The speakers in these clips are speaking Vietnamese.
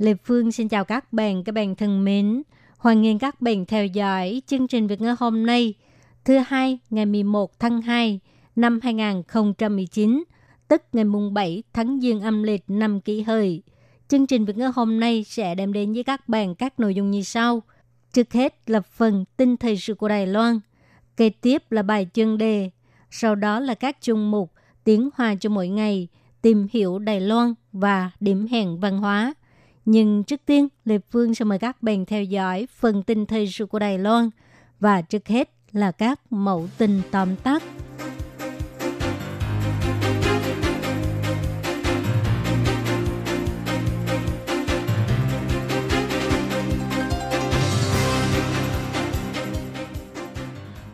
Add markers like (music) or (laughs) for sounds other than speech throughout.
Lê Phương xin chào các bạn, các bạn thân mến. Hoan nghênh các bạn theo dõi chương trình Việt ngữ hôm nay, thứ hai ngày 11 tháng 2 năm 2019, tức ngày mùng 7 tháng Giêng âm lịch năm kỷ hợi. Chương trình Việt ngữ hôm nay sẽ đem đến với các bạn các nội dung như sau. Trước hết là phần tin thời sự của Đài Loan, kế tiếp là bài chuyên đề, sau đó là các chung mục tiếng hoa cho mỗi ngày, tìm hiểu Đài Loan và điểm hẹn văn hóa. Nhưng trước tiên, Lê Phương sẽ mời các bạn theo dõi phần tin thời sự của Đài Loan và trước hết là các mẫu tin tóm tắt.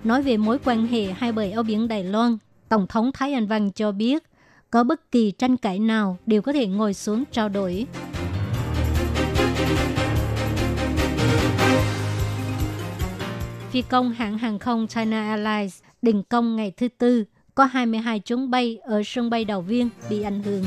Nói về mối quan hệ hai bờ eo biển Đài Loan, Tổng thống Thái Anh Văn cho biết có bất kỳ tranh cãi nào đều có thể ngồi xuống trao đổi. Phi công hãng hàng không China Airlines đình công ngày thứ Tư, có 22 chuyến bay ở sân bay Đào Viên bị ảnh hưởng.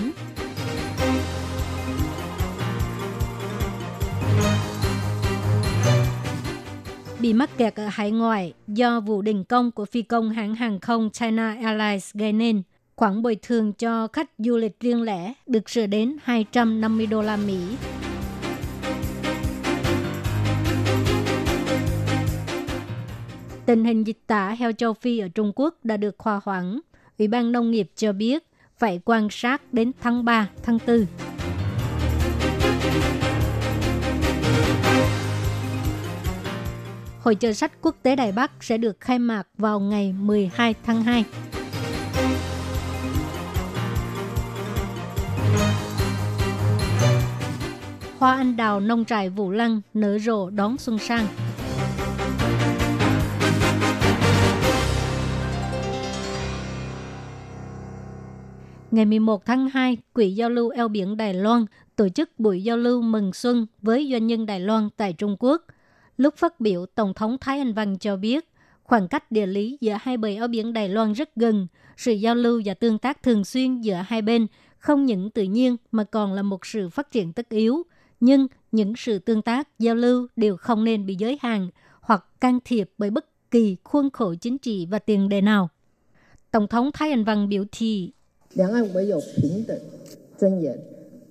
Bị mắc kẹt ở hải ngoại do vụ đình công của phi công hãng hàng không China Airlines gây nên. Khoản bồi thường cho khách du lịch riêng lẻ được sửa đến 250 đô la Mỹ. Tình hình dịch tả heo châu Phi ở Trung Quốc đã được khoa hoãn. Ủy ban Nông nghiệp cho biết phải quan sát đến tháng 3, tháng 4. Hội chợ sách quốc tế Đài Bắc sẽ được khai mạc vào ngày 12 tháng 2. Hoa anh đào nông trại Vũ Lăng nở rộ đón xuân sang. Ngày 11 tháng 2, Quỹ giao lưu eo biển Đài Loan tổ chức buổi giao lưu mừng xuân với doanh nhân Đài Loan tại Trung Quốc. Lúc phát biểu, Tổng thống Thái Anh Văn cho biết, khoảng cách địa lý giữa hai bờ eo biển Đài Loan rất gần, sự giao lưu và tương tác thường xuyên giữa hai bên không những tự nhiên mà còn là một sự phát triển tất yếu. Nhưng những sự tương tác, giao lưu đều không nên bị giới hạn hoặc can thiệp bởi bất kỳ khuôn khổ chính trị và tiền đề nào. Tổng thống Thái Anh Văn biểu thị 两岸唯有平等、尊严，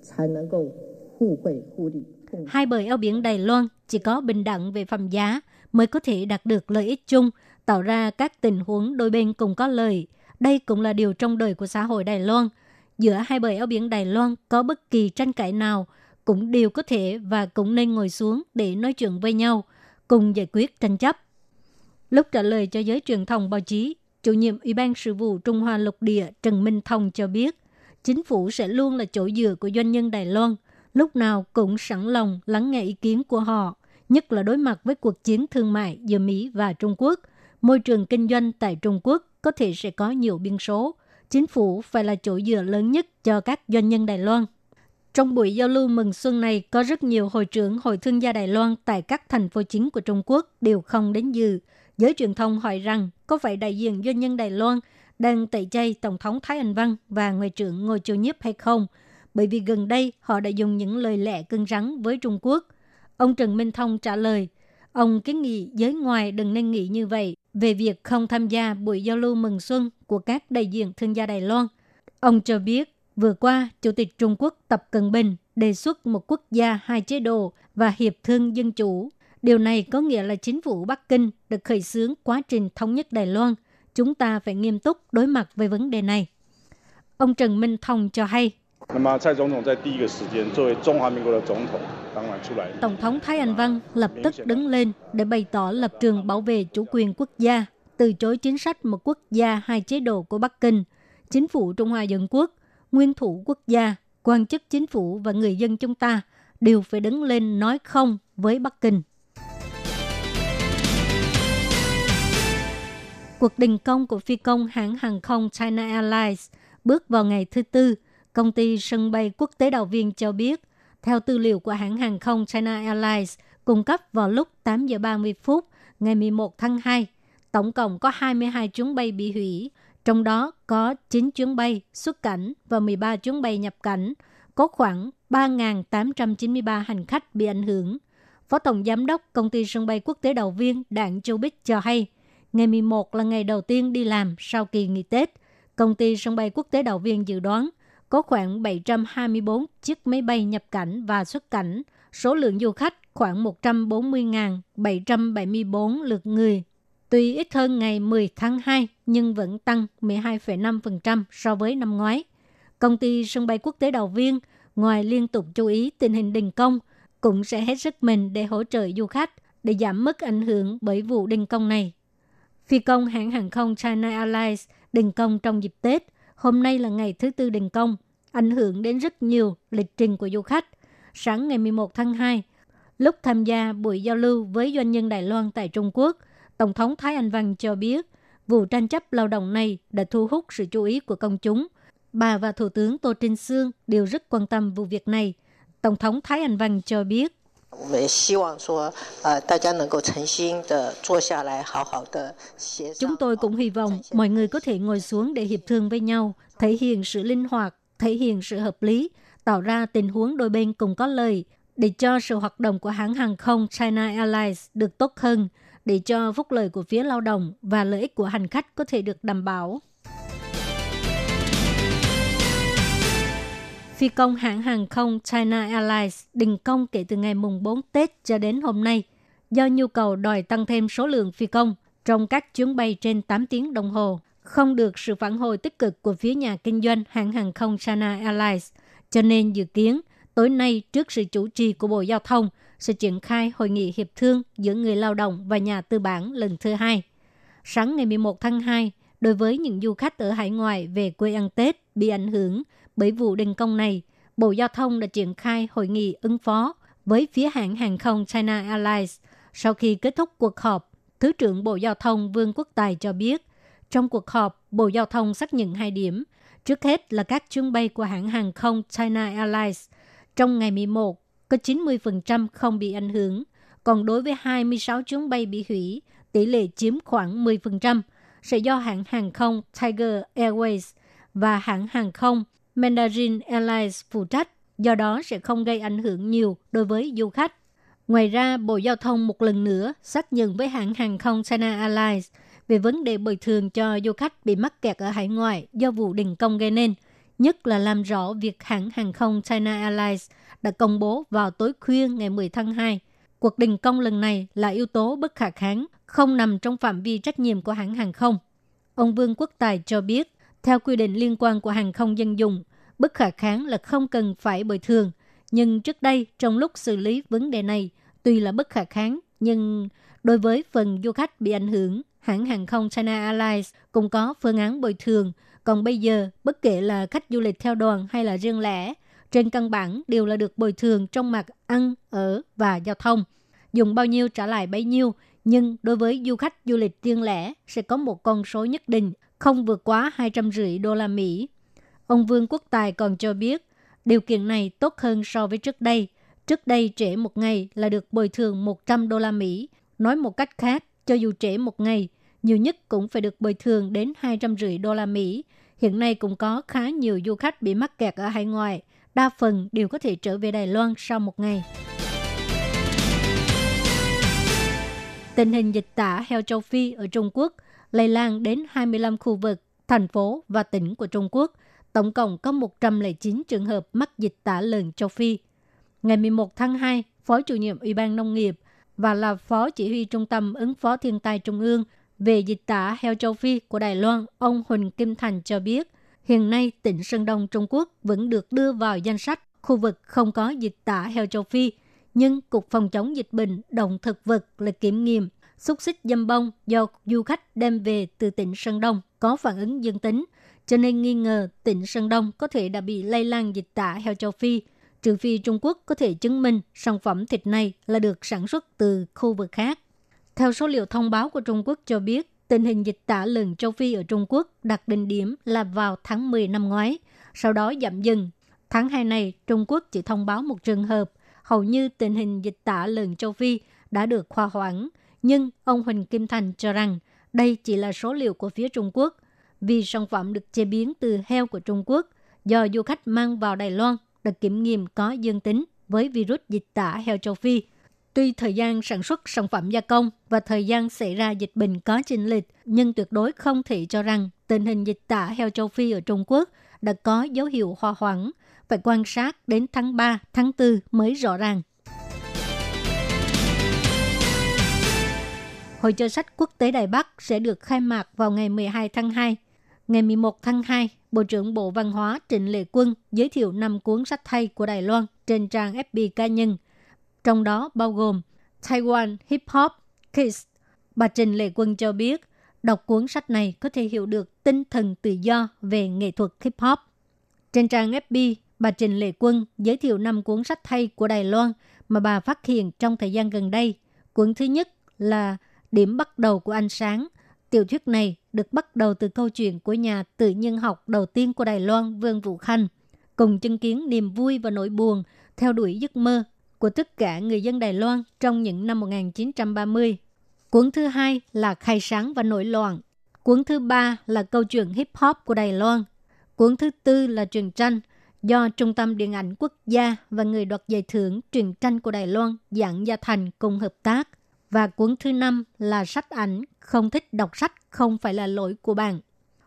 才能够互惠互利。 Hai bờ eo biển Đài Loan chỉ có bình đẳng về phẩm giá mới có thể đạt được lợi ích chung, tạo ra các tình huống đôi bên cùng có lợi. Đây cũng là điều trong đời của xã hội Đài Loan. Giữa hai bờ eo biển Đài Loan có bất kỳ tranh cãi nào cũng đều có thể và cũng nên ngồi xuống để nói chuyện với nhau, cùng giải quyết tranh chấp. Lúc trả lời cho giới truyền thông báo chí, chủ nhiệm Ủy ban sự vụ Trung Hoa lục địa Trần Minh Thông cho biết, chính phủ sẽ luôn là chỗ dựa của doanh nhân Đài Loan, lúc nào cũng sẵn lòng lắng nghe ý kiến của họ, nhất là đối mặt với cuộc chiến thương mại giữa Mỹ và Trung Quốc. Môi trường kinh doanh tại Trung Quốc có thể sẽ có nhiều biên số. Chính phủ phải là chỗ dựa lớn nhất cho các doanh nhân Đài Loan. Trong buổi giao lưu mừng xuân này, có rất nhiều hội trưởng hội thương gia Đài Loan tại các thành phố chính của Trung Quốc đều không đến dự. Giới truyền thông hỏi rằng có phải đại diện doanh nhân Đài Loan đang tẩy chay Tổng thống Thái Anh Văn và Ngoại trưởng Ngô Châu Nhiếp hay không? Bởi vì gần đây họ đã dùng những lời lẽ cứng rắn với Trung Quốc. Ông Trần Minh Thông trả lời, ông kiến nghị giới ngoài đừng nên nghĩ như vậy về việc không tham gia buổi giao lưu mừng xuân của các đại diện thương gia Đài Loan. Ông cho biết, vừa qua, Chủ tịch Trung Quốc Tập Cận Bình đề xuất một quốc gia hai chế độ và hiệp thương dân chủ Điều này có nghĩa là chính phủ Bắc Kinh được khởi xướng quá trình thống nhất Đài Loan. Chúng ta phải nghiêm túc đối mặt với vấn đề này. Ông Trần Minh Thông cho hay. Tổng thống Thái Anh Văn lập tức đứng lên để bày tỏ lập trường bảo vệ chủ quyền quốc gia, từ chối chính sách một quốc gia hai chế độ của Bắc Kinh, chính phủ Trung Hoa Dân Quốc, nguyên thủ quốc gia, quan chức chính phủ và người dân chúng ta đều phải đứng lên nói không với Bắc Kinh. Cuộc đình công của phi công hãng hàng không China Airlines bước vào ngày thứ Tư, công ty sân bay quốc tế Đào Viên cho biết, theo tư liệu của hãng hàng không China Airlines cung cấp vào lúc 8 giờ 30 phút ngày 11 tháng 2, tổng cộng có 22 chuyến bay bị hủy, trong đó có 9 chuyến bay xuất cảnh và 13 chuyến bay nhập cảnh, có khoảng 3.893 hành khách bị ảnh hưởng. Phó Tổng Giám đốc Công ty Sân bay Quốc tế Đầu Viên Đảng Châu Bích cho hay, ngày 11 là ngày đầu tiên đi làm sau kỳ nghỉ Tết. Công ty Sân bay Quốc tế Đào Viên dự đoán có khoảng 724 chiếc máy bay nhập cảnh và xuất cảnh, số lượng du khách khoảng 140.774 lượt người. Tuy ít hơn ngày 10 tháng 2 nhưng vẫn tăng 12,5% so với năm ngoái. Công ty sân bay quốc tế Đào Viên ngoài liên tục chú ý tình hình đình công, cũng sẽ hết sức mình để hỗ trợ du khách để giảm mức ảnh hưởng bởi vụ đình công này. Phi công hãng hàng không China Airlines đình công trong dịp Tết, hôm nay là ngày thứ tư đình công, ảnh hưởng đến rất nhiều lịch trình của du khách. Sáng ngày 11 tháng 2, lúc tham gia buổi giao lưu với doanh nhân Đài Loan tại Trung Quốc, Tổng thống Thái Anh Văn cho biết vụ tranh chấp lao động này đã thu hút sự chú ý của công chúng – Bà và Thủ tướng Tô Trinh Sương đều rất quan tâm vụ việc này. Tổng thống Thái Anh Văn cho biết. Chúng tôi cũng hy vọng mọi người có thể ngồi xuống để hiệp thương với nhau, thể hiện sự linh hoạt, thể hiện sự hợp lý, tạo ra tình huống đôi bên cùng có lợi, để cho sự hoạt động của hãng hàng không China Airlines được tốt hơn, để cho phúc lợi của phía lao động và lợi ích của hành khách có thể được đảm bảo. Phi công hãng hàng không China Airlines đình công kể từ ngày mùng 4 Tết cho đến hôm nay do nhu cầu đòi tăng thêm số lượng phi công trong các chuyến bay trên 8 tiếng đồng hồ, không được sự phản hồi tích cực của phía nhà kinh doanh hãng hàng không China Airlines. Cho nên dự kiến tối nay trước sự chủ trì của Bộ Giao thông sẽ triển khai hội nghị hiệp thương giữa người lao động và nhà tư bản lần thứ hai. Sáng ngày 11 tháng 2, đối với những du khách ở hải ngoại về quê ăn Tết bị ảnh hưởng bởi vụ đình công này, Bộ Giao thông đã triển khai hội nghị ứng phó với phía hãng hàng không China Airlines. Sau khi kết thúc cuộc họp, Thứ trưởng Bộ Giao thông Vương Quốc Tài cho biết, trong cuộc họp, Bộ Giao thông xác nhận hai điểm. Trước hết là các chuyến bay của hãng hàng không China Airlines trong ngày 11 có 90% không bị ảnh hưởng, còn đối với 26 chuyến bay bị hủy, tỷ lệ chiếm khoảng 10%, sẽ do hãng hàng không Tiger Airways và hãng hàng không Mandarin Airlines phụ trách, do đó sẽ không gây ảnh hưởng nhiều đối với du khách. Ngoài ra, Bộ Giao thông một lần nữa xác nhận với hãng hàng không China Airlines về vấn đề bồi thường cho du khách bị mắc kẹt ở hải ngoại do vụ đình công gây nên, nhất là làm rõ việc hãng hàng không China Airlines đã công bố vào tối khuya ngày 10 tháng 2. Cuộc đình công lần này là yếu tố bất khả kháng, không nằm trong phạm vi trách nhiệm của hãng hàng không. Ông Vương Quốc Tài cho biết, theo quy định liên quan của hàng không dân dụng, bất khả kháng là không cần phải bồi thường. Nhưng trước đây, trong lúc xử lý vấn đề này, tuy là bất khả kháng, nhưng đối với phần du khách bị ảnh hưởng, hãng hàng không China Airlines cũng có phương án bồi thường. Còn bây giờ, bất kể là khách du lịch theo đoàn hay là riêng lẻ, trên căn bản đều là được bồi thường trong mặt ăn, ở và giao thông. Dùng bao nhiêu trả lại bấy nhiêu, nhưng đối với du khách du lịch riêng lẻ sẽ có một con số nhất định, không vượt quá 250 đô la Mỹ Ông Vương Quốc Tài còn cho biết, điều kiện này tốt hơn so với trước đây. Trước đây trễ một ngày là được bồi thường 100 đô la Mỹ. Nói một cách khác, cho dù trễ một ngày, nhiều nhất cũng phải được bồi thường đến 250 đô la Mỹ. Hiện nay cũng có khá nhiều du khách bị mắc kẹt ở hải ngoại. Đa phần đều có thể trở về Đài Loan sau một ngày. Tình hình dịch tả heo châu Phi ở Trung Quốc lây lan đến 25 khu vực, thành phố và tỉnh của Trung Quốc – tổng cộng có 109 trường hợp mắc dịch tả lợn châu Phi. Ngày 11 tháng 2, Phó chủ nhiệm Ủy ban Nông nghiệp và là Phó chỉ huy Trung tâm ứng phó thiên tai Trung ương về dịch tả heo châu Phi của Đài Loan, ông Huỳnh Kim Thành cho biết, hiện nay tỉnh Sơn Đông Trung Quốc vẫn được đưa vào danh sách khu vực không có dịch tả heo châu Phi, nhưng Cục Phòng chống dịch bệnh động thực vật là kiểm nghiệm xúc xích dâm bông do du khách đem về từ tỉnh Sơn Đông có phản ứng dương tính – cho nên nghi ngờ tỉnh Sơn Đông có thể đã bị lây lan dịch tả heo châu Phi. trừ phi Trung Quốc có thể chứng minh sản phẩm thịt này là được sản xuất từ khu vực khác. Theo số liệu thông báo của Trung Quốc cho biết, tình hình dịch tả lợn châu Phi ở Trung Quốc đạt đỉnh điểm là vào tháng 10 năm ngoái, sau đó giảm dần. Tháng 2 này, Trung Quốc chỉ thông báo một trường hợp, hầu như tình hình dịch tả lợn châu Phi đã được khoa hoãn. Nhưng ông Huỳnh Kim Thành cho rằng đây chỉ là số liệu của phía Trung Quốc, vì sản phẩm được chế biến từ heo của Trung Quốc do du khách mang vào Đài Loan được kiểm nghiệm có dương tính với virus dịch tả heo châu Phi – Tuy thời gian sản xuất sản phẩm gia công và thời gian xảy ra dịch bệnh có chênh lệch, nhưng tuyệt đối không thể cho rằng tình hình dịch tả heo châu Phi ở Trung Quốc đã có dấu hiệu hòa hoãn, phải quan sát đến tháng 3, tháng 4 mới rõ ràng. Hội trợ sách quốc tế Đài Bắc sẽ được khai mạc vào ngày 12 tháng 2. Ngày 11 tháng 2, Bộ trưởng Bộ Văn hóa Trịnh Lệ Quân giới thiệu 5 cuốn sách hay của Đài Loan trên trang FB cá nhân – trong đó bao gồm Taiwan Hip Hop Kids. Bà Trịnh Lệ Quân cho biết, đọc cuốn sách này có thể hiểu được tinh thần tự do về nghệ thuật hip hop. Trên trang FB, bà Trịnh Lệ Quân giới thiệu 5 cuốn sách hay của Đài Loan mà bà phát hiện trong thời gian gần đây. Cuốn thứ nhất là Điểm bắt đầu của ánh sáng. Tiểu thuyết này được bắt đầu từ câu chuyện của nhà tự nhân học đầu tiên của Đài Loan Vương Vũ Khanh, cùng chứng kiến niềm vui và nỗi buồn theo đuổi giấc mơ của tất cả người dân Đài Loan trong những năm 1930. Cuốn thứ hai là Khai sáng và nổi loạn. Cuốn thứ ba là câu chuyện hip hop của Đài Loan. Cuốn thứ tư là truyền tranh do Trung tâm Điện ảnh Quốc gia và người đoạt giải thưởng truyền tranh của Đài Loan Giảng Gia Thành cùng hợp tác. Và cuốn thứ năm là sách ảnh Không thích đọc sách không phải là lỗi của bạn.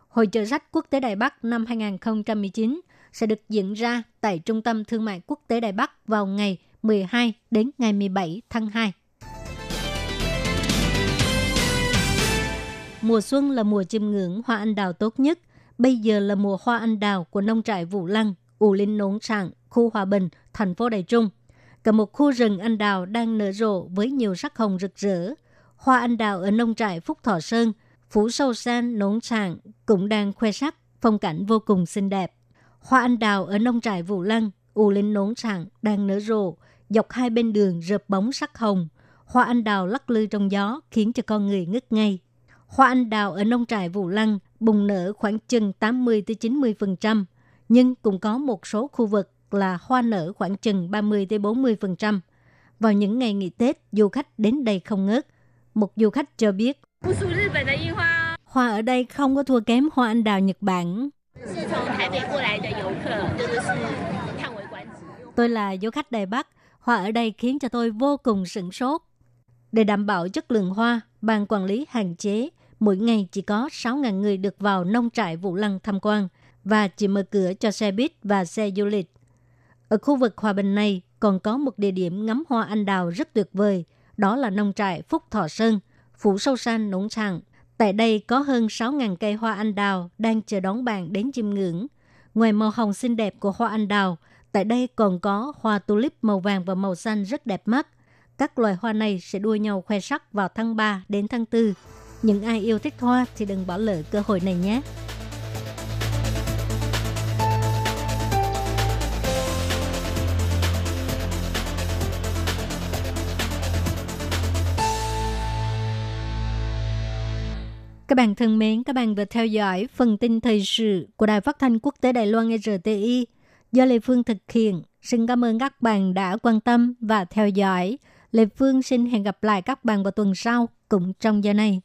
Hội trợ sách quốc tế Đài Bắc năm 2019 sẽ được diễn ra tại Trung tâm Thương mại Quốc tế Đài Bắc vào ngày 12 đến ngày 17 tháng 2. Mùa xuân là mùa chiêm ngưỡng hoa anh đào tốt nhất. Bây giờ là mùa hoa anh đào của nông trại Vũ Lăng, ủ Linh Nốn Sản, khu Hòa Bình, thành phố Đài Trung. Cả một khu rừng anh đào đang nở rộ với nhiều sắc hồng rực rỡ. Hoa anh đào ở nông trại Phúc Thọ Sơn, Phủ Sâu San, Nốn Sản cũng đang khoe sắc, phong cảnh vô cùng xinh đẹp. Hoa anh đào ở nông trại Vũ Lăng, u Linh Nốn Sản đang nở rộ, dọc hai bên đường rợp bóng sắc hồng. Hoa anh đào lắc lư trong gió khiến cho con người ngất ngay. Hoa anh đào ở nông trại Vũ Lăng bùng nở khoảng chừng 80-90%, nhưng cũng có một số khu vực là hoa nở khoảng chừng 30-40%. Vào những ngày nghỉ Tết, du khách đến đây không ngớt. Một du khách cho biết, hoa ở đây không có thua kém hoa anh đào Nhật Bản. Tôi là du khách Đài Bắc, hoa ở đây khiến cho tôi vô cùng sửng sốt. Để đảm bảo chất lượng hoa, ban quản lý hạn chế mỗi ngày chỉ có 6.000 người được vào nông trại Vũ Lăng tham quan và chỉ mở cửa cho xe buýt và xe du lịch. Ở khu vực Hòa Bình này còn có một địa điểm ngắm hoa anh đào rất tuyệt vời, đó là nông trại Phúc Thọ Sơn, phủ sâu san nông tràng Tại đây có hơn 6.000 cây hoa anh đào đang chờ đón bạn đến chiêm ngưỡng. Ngoài màu hồng xinh đẹp của hoa anh đào, Tại đây còn có hoa tulip màu vàng và màu xanh rất đẹp mắt. Các loài hoa này sẽ đua nhau khoe sắc vào tháng 3 đến tháng 4. Những ai yêu thích hoa thì đừng bỏ lỡ cơ hội này nhé. Các bạn thân mến, các bạn vừa theo dõi phần tin thời sự của Đài Phát thanh Quốc tế Đài Loan RTI do Lê Phương thực hiện. Xin cảm ơn các bạn đã quan tâm và theo dõi. Lê Phương xin hẹn gặp lại các bạn vào tuần sau cũng trong giờ này.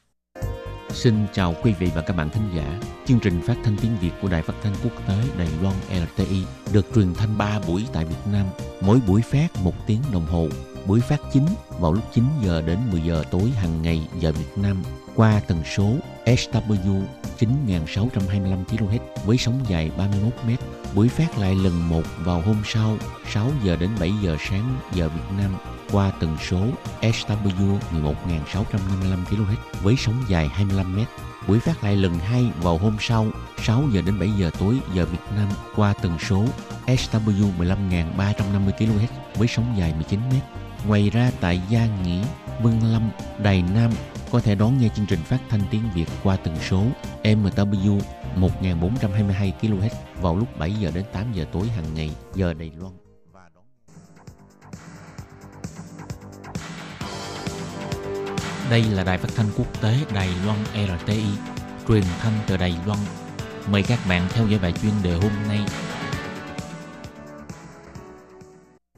Xin chào quý vị và các bạn thính giả. Chương trình phát thanh tiếng Việt của Đài Phát thanh Quốc tế Đài Loan LTI được truyền thanh 3 buổi tại Việt Nam, mỗi buổi phát 1 tiếng đồng hồ. Buổi phát chính vào lúc 9 giờ đến 10 giờ tối hàng ngày giờ Việt Nam qua tần số SW 9625 kHz với sóng dài 31 m. Buổi phát lại lần một vào hôm sau 6 giờ đến 7 giờ sáng giờ Việt Nam qua tần số SW 11655 kHz với sóng dài 25 m. Buổi phát lại lần 2 vào hôm sau 6 giờ đến 7 giờ tối giờ Việt Nam qua tần số SW 15350 kHz với sóng dài 19 m. Ngoài ra tại Gia Nghĩa, Vân Lâm, Đài Nam có thể đón nghe chương trình phát thanh tiếng Việt qua tần số MW 1422 kHz vào lúc 7 giờ đến 8 giờ tối hàng ngày giờ Đài Loan. Đây là đài phát thanh quốc tế Đài Loan RTI, truyền thanh từ Đài Loan. Mời các bạn theo dõi bài chuyên đề hôm nay.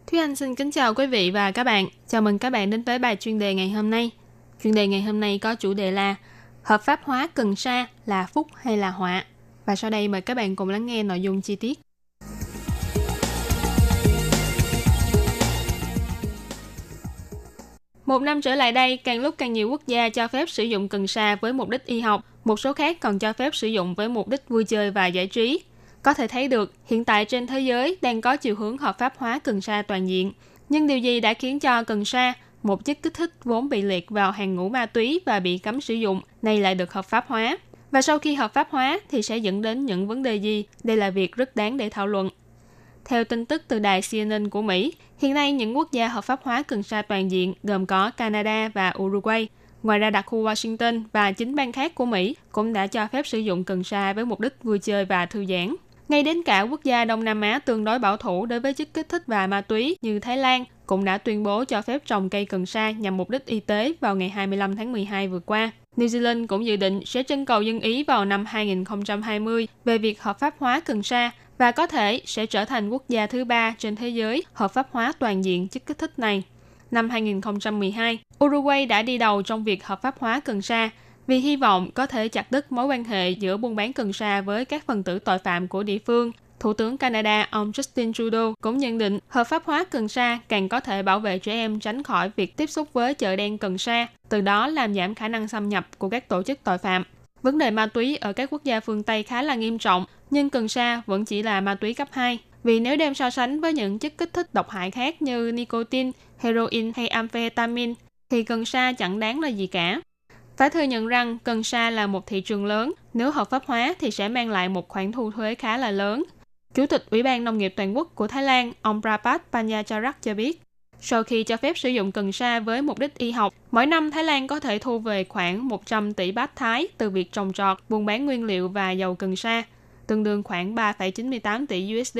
Thúy Anh xin kính chào quý vị và các bạn. Chào mừng các bạn đến với bài chuyên đề ngày hôm nay. Chuyên đề ngày hôm nay có chủ đề là Hợp pháp hóa cần sa là phúc hay là họa? Và sau đây mời các bạn cùng lắng nghe nội dung chi tiết. Một năm trở lại đây, càng lúc càng nhiều quốc gia cho phép sử dụng cần sa với mục đích y học, một số khác còn cho phép sử dụng với mục đích vui chơi và giải trí. Có thể thấy được, hiện tại trên thế giới đang có chiều hướng hợp pháp hóa cần sa toàn diện. Nhưng điều gì đã khiến cho cần sa, một chất kích thích vốn bị liệt vào hàng ngũ ma túy và bị cấm sử dụng, nay lại được hợp pháp hóa? Và sau khi hợp pháp hóa thì sẽ dẫn đến những vấn đề gì? Đây là việc rất đáng để thảo luận. Theo tin tức từ đài CNN của Mỹ, hiện nay những quốc gia hợp pháp hóa cần sa toàn diện gồm có Canada và Uruguay. Ngoài ra đặc khu Washington và chính bang khác của Mỹ cũng đã cho phép sử dụng cần sa với mục đích vui chơi và thư giãn. Ngay đến cả quốc gia Đông Nam Á tương đối bảo thủ đối với chất kích thích và ma túy như Thái Lan cũng đã tuyên bố cho phép trồng cây cần sa nhằm mục đích y tế vào ngày 25 tháng 12 vừa qua. New Zealand cũng dự định sẽ trưng cầu dân Ý vào năm 2020 về việc hợp pháp hóa cần sa và có thể sẽ trở thành quốc gia thứ ba trên thế giới hợp pháp hóa toàn diện chất kích thích này. Năm 2012, Uruguay đã đi đầu trong việc hợp pháp hóa cần sa vì hy vọng có thể chặt đứt mối quan hệ giữa buôn bán cần sa với các phần tử tội phạm của địa phương. Thủ tướng Canada ông Justin Trudeau cũng nhận định hợp pháp hóa cần sa càng có thể bảo vệ trẻ em tránh khỏi việc tiếp xúc với chợ đen cần sa, từ đó làm giảm khả năng xâm nhập của các tổ chức tội phạm. Vấn đề ma túy ở các quốc gia phương Tây khá là nghiêm trọng, nhưng cần sa vẫn chỉ là ma túy cấp 2. Vì nếu đem so sánh với những chất kích thích độc hại khác như nicotine, heroin hay amphetamine, thì cần sa chẳng đáng là gì cả. Phải thừa nhận rằng cần sa là một thị trường lớn, nếu hợp pháp hóa thì sẽ mang lại một khoản thu thuế khá là lớn. Chủ tịch Ủy ban Nông nghiệp Toàn quốc của Thái Lan, ông Prapat Panyacharak cho biết, sau khi cho phép sử dụng cần sa với mục đích y học, mỗi năm Thái Lan có thể thu về khoảng 100 tỷ bát Thái từ việc trồng trọt, buôn bán nguyên liệu và dầu cần sa, tương đương khoảng 3,98 tỷ USD.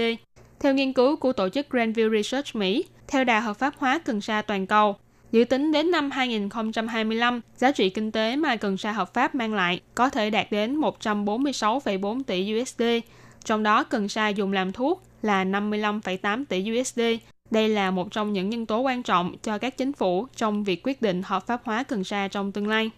Theo nghiên cứu của tổ chức Grandview Research Mỹ, theo đà hợp pháp hóa cần sa toàn cầu, dự tính đến năm 2025, giá trị kinh tế mà cần sa hợp pháp mang lại có thể đạt đến 146,4 tỷ USD, trong đó cần sa dùng làm thuốc là 55,8 tỷ USD. Đây là một trong những nhân tố quan trọng cho các chính phủ trong việc quyết định hợp pháp hóa cần sa trong tương lai.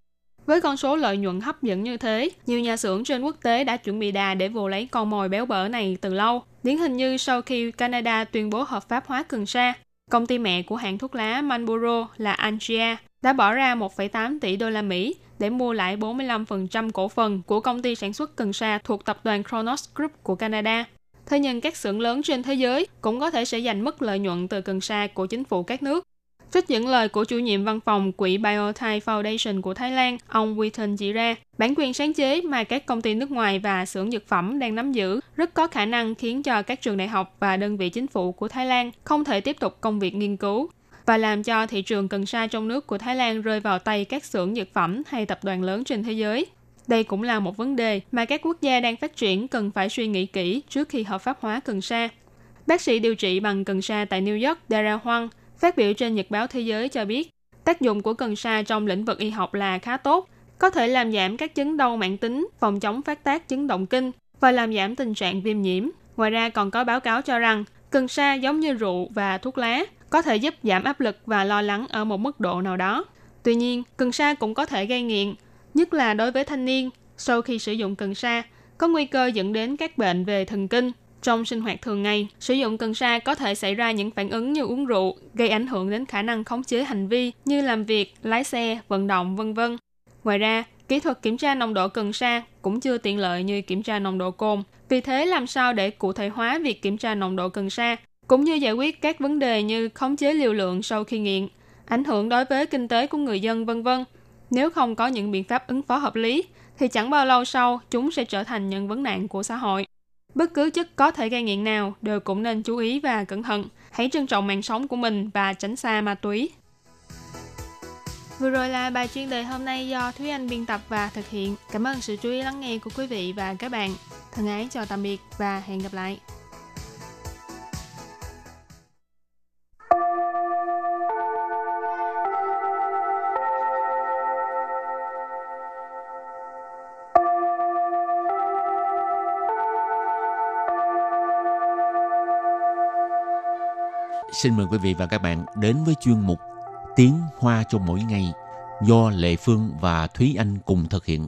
Với con số lợi nhuận hấp dẫn như thế, nhiều nhà xưởng trên quốc tế đã chuẩn bị đà để vồ lấy con mồi béo bở này từ lâu. Điển hình như sau khi Canada tuyên bố hợp pháp hóa cần sa, công ty mẹ của hãng thuốc lá Marlboro là Angia đã bỏ ra 1,8 tỷ đô la Mỹ để mua lại 45% cổ phần của công ty sản xuất cần sa thuộc tập đoàn Kronos Group của Canada. Thế nhưng các xưởng lớn trên thế giới cũng có thể sẽ giành mất lợi nhuận từ cần sa của chính phủ các nước. Trích những lời của chủ nhiệm văn phòng quỹ Biothai Foundation của Thái Lan, ông Witten chỉ ra, bản quyền sáng chế mà các công ty nước ngoài và xưởng dược phẩm đang nắm giữ rất có khả năng khiến cho các trường đại học và đơn vị chính phủ của Thái Lan không thể tiếp tục công việc nghiên cứu và làm cho thị trường cần sa trong nước của Thái Lan rơi vào tay các xưởng dược phẩm hay tập đoàn lớn trên thế giới. Đây cũng là một vấn đề mà các quốc gia đang phát triển cần phải suy nghĩ kỹ trước khi hợp pháp hóa cần sa. Bác sĩ điều trị bằng cần sa tại New York, Dara Huang, phát biểu trên Nhật báo Thế giới cho biết, tác dụng của cần sa trong lĩnh vực y học là khá tốt, có thể làm giảm các chứng đau mãn tính, phòng chống phát tác chứng động kinh và làm giảm tình trạng viêm nhiễm. Ngoài ra còn có báo cáo cho rằng cần sa giống như rượu và thuốc lá, có thể giúp giảm áp lực và lo lắng ở một mức độ nào đó. Tuy nhiên, cần sa cũng có thể gây nghiện, nhất là đối với thanh niên. Sau khi sử dụng cần sa, có nguy cơ dẫn đến các bệnh về thần kinh. Trong sinh hoạt thường ngày, sử dụng cần sa có thể xảy ra những phản ứng như uống rượu, gây ảnh hưởng đến khả năng khống chế hành vi như làm việc, lái xe, vận động, vân vân. Ngoài ra, kỹ thuật kiểm tra nồng độ cần sa cũng chưa tiện lợi như kiểm tra nồng độ cồn. Vì thế, làm sao để cụ thể hóa việc kiểm tra nồng độ cần sa cũng như giải quyết các vấn đề như khống chế liều lượng sau khi nghiện, ảnh hưởng đối với kinh tế của người dân vân vân. Nếu không có những biện pháp ứng phó hợp lý, thì chẳng bao lâu sau chúng sẽ trở thành những vấn nạn của xã hội. Bất cứ chất có thể gây nghiện nào đều cũng nên chú ý và cẩn thận. Hãy trân trọng mạng sống của mình và tránh xa ma túy. Vừa rồi là bài chuyên đề hôm nay do Thúy Anh biên tập và thực hiện. Cảm ơn sự chú ý lắng nghe của quý vị và các bạn. Thân ái chào tạm biệt và hẹn gặp lại. Xin mời quý vị và các bạn đến với chuyên mục Tiếng Hoa cho mỗi ngày do Lệ Phương và Thúy Anh cùng thực hiện.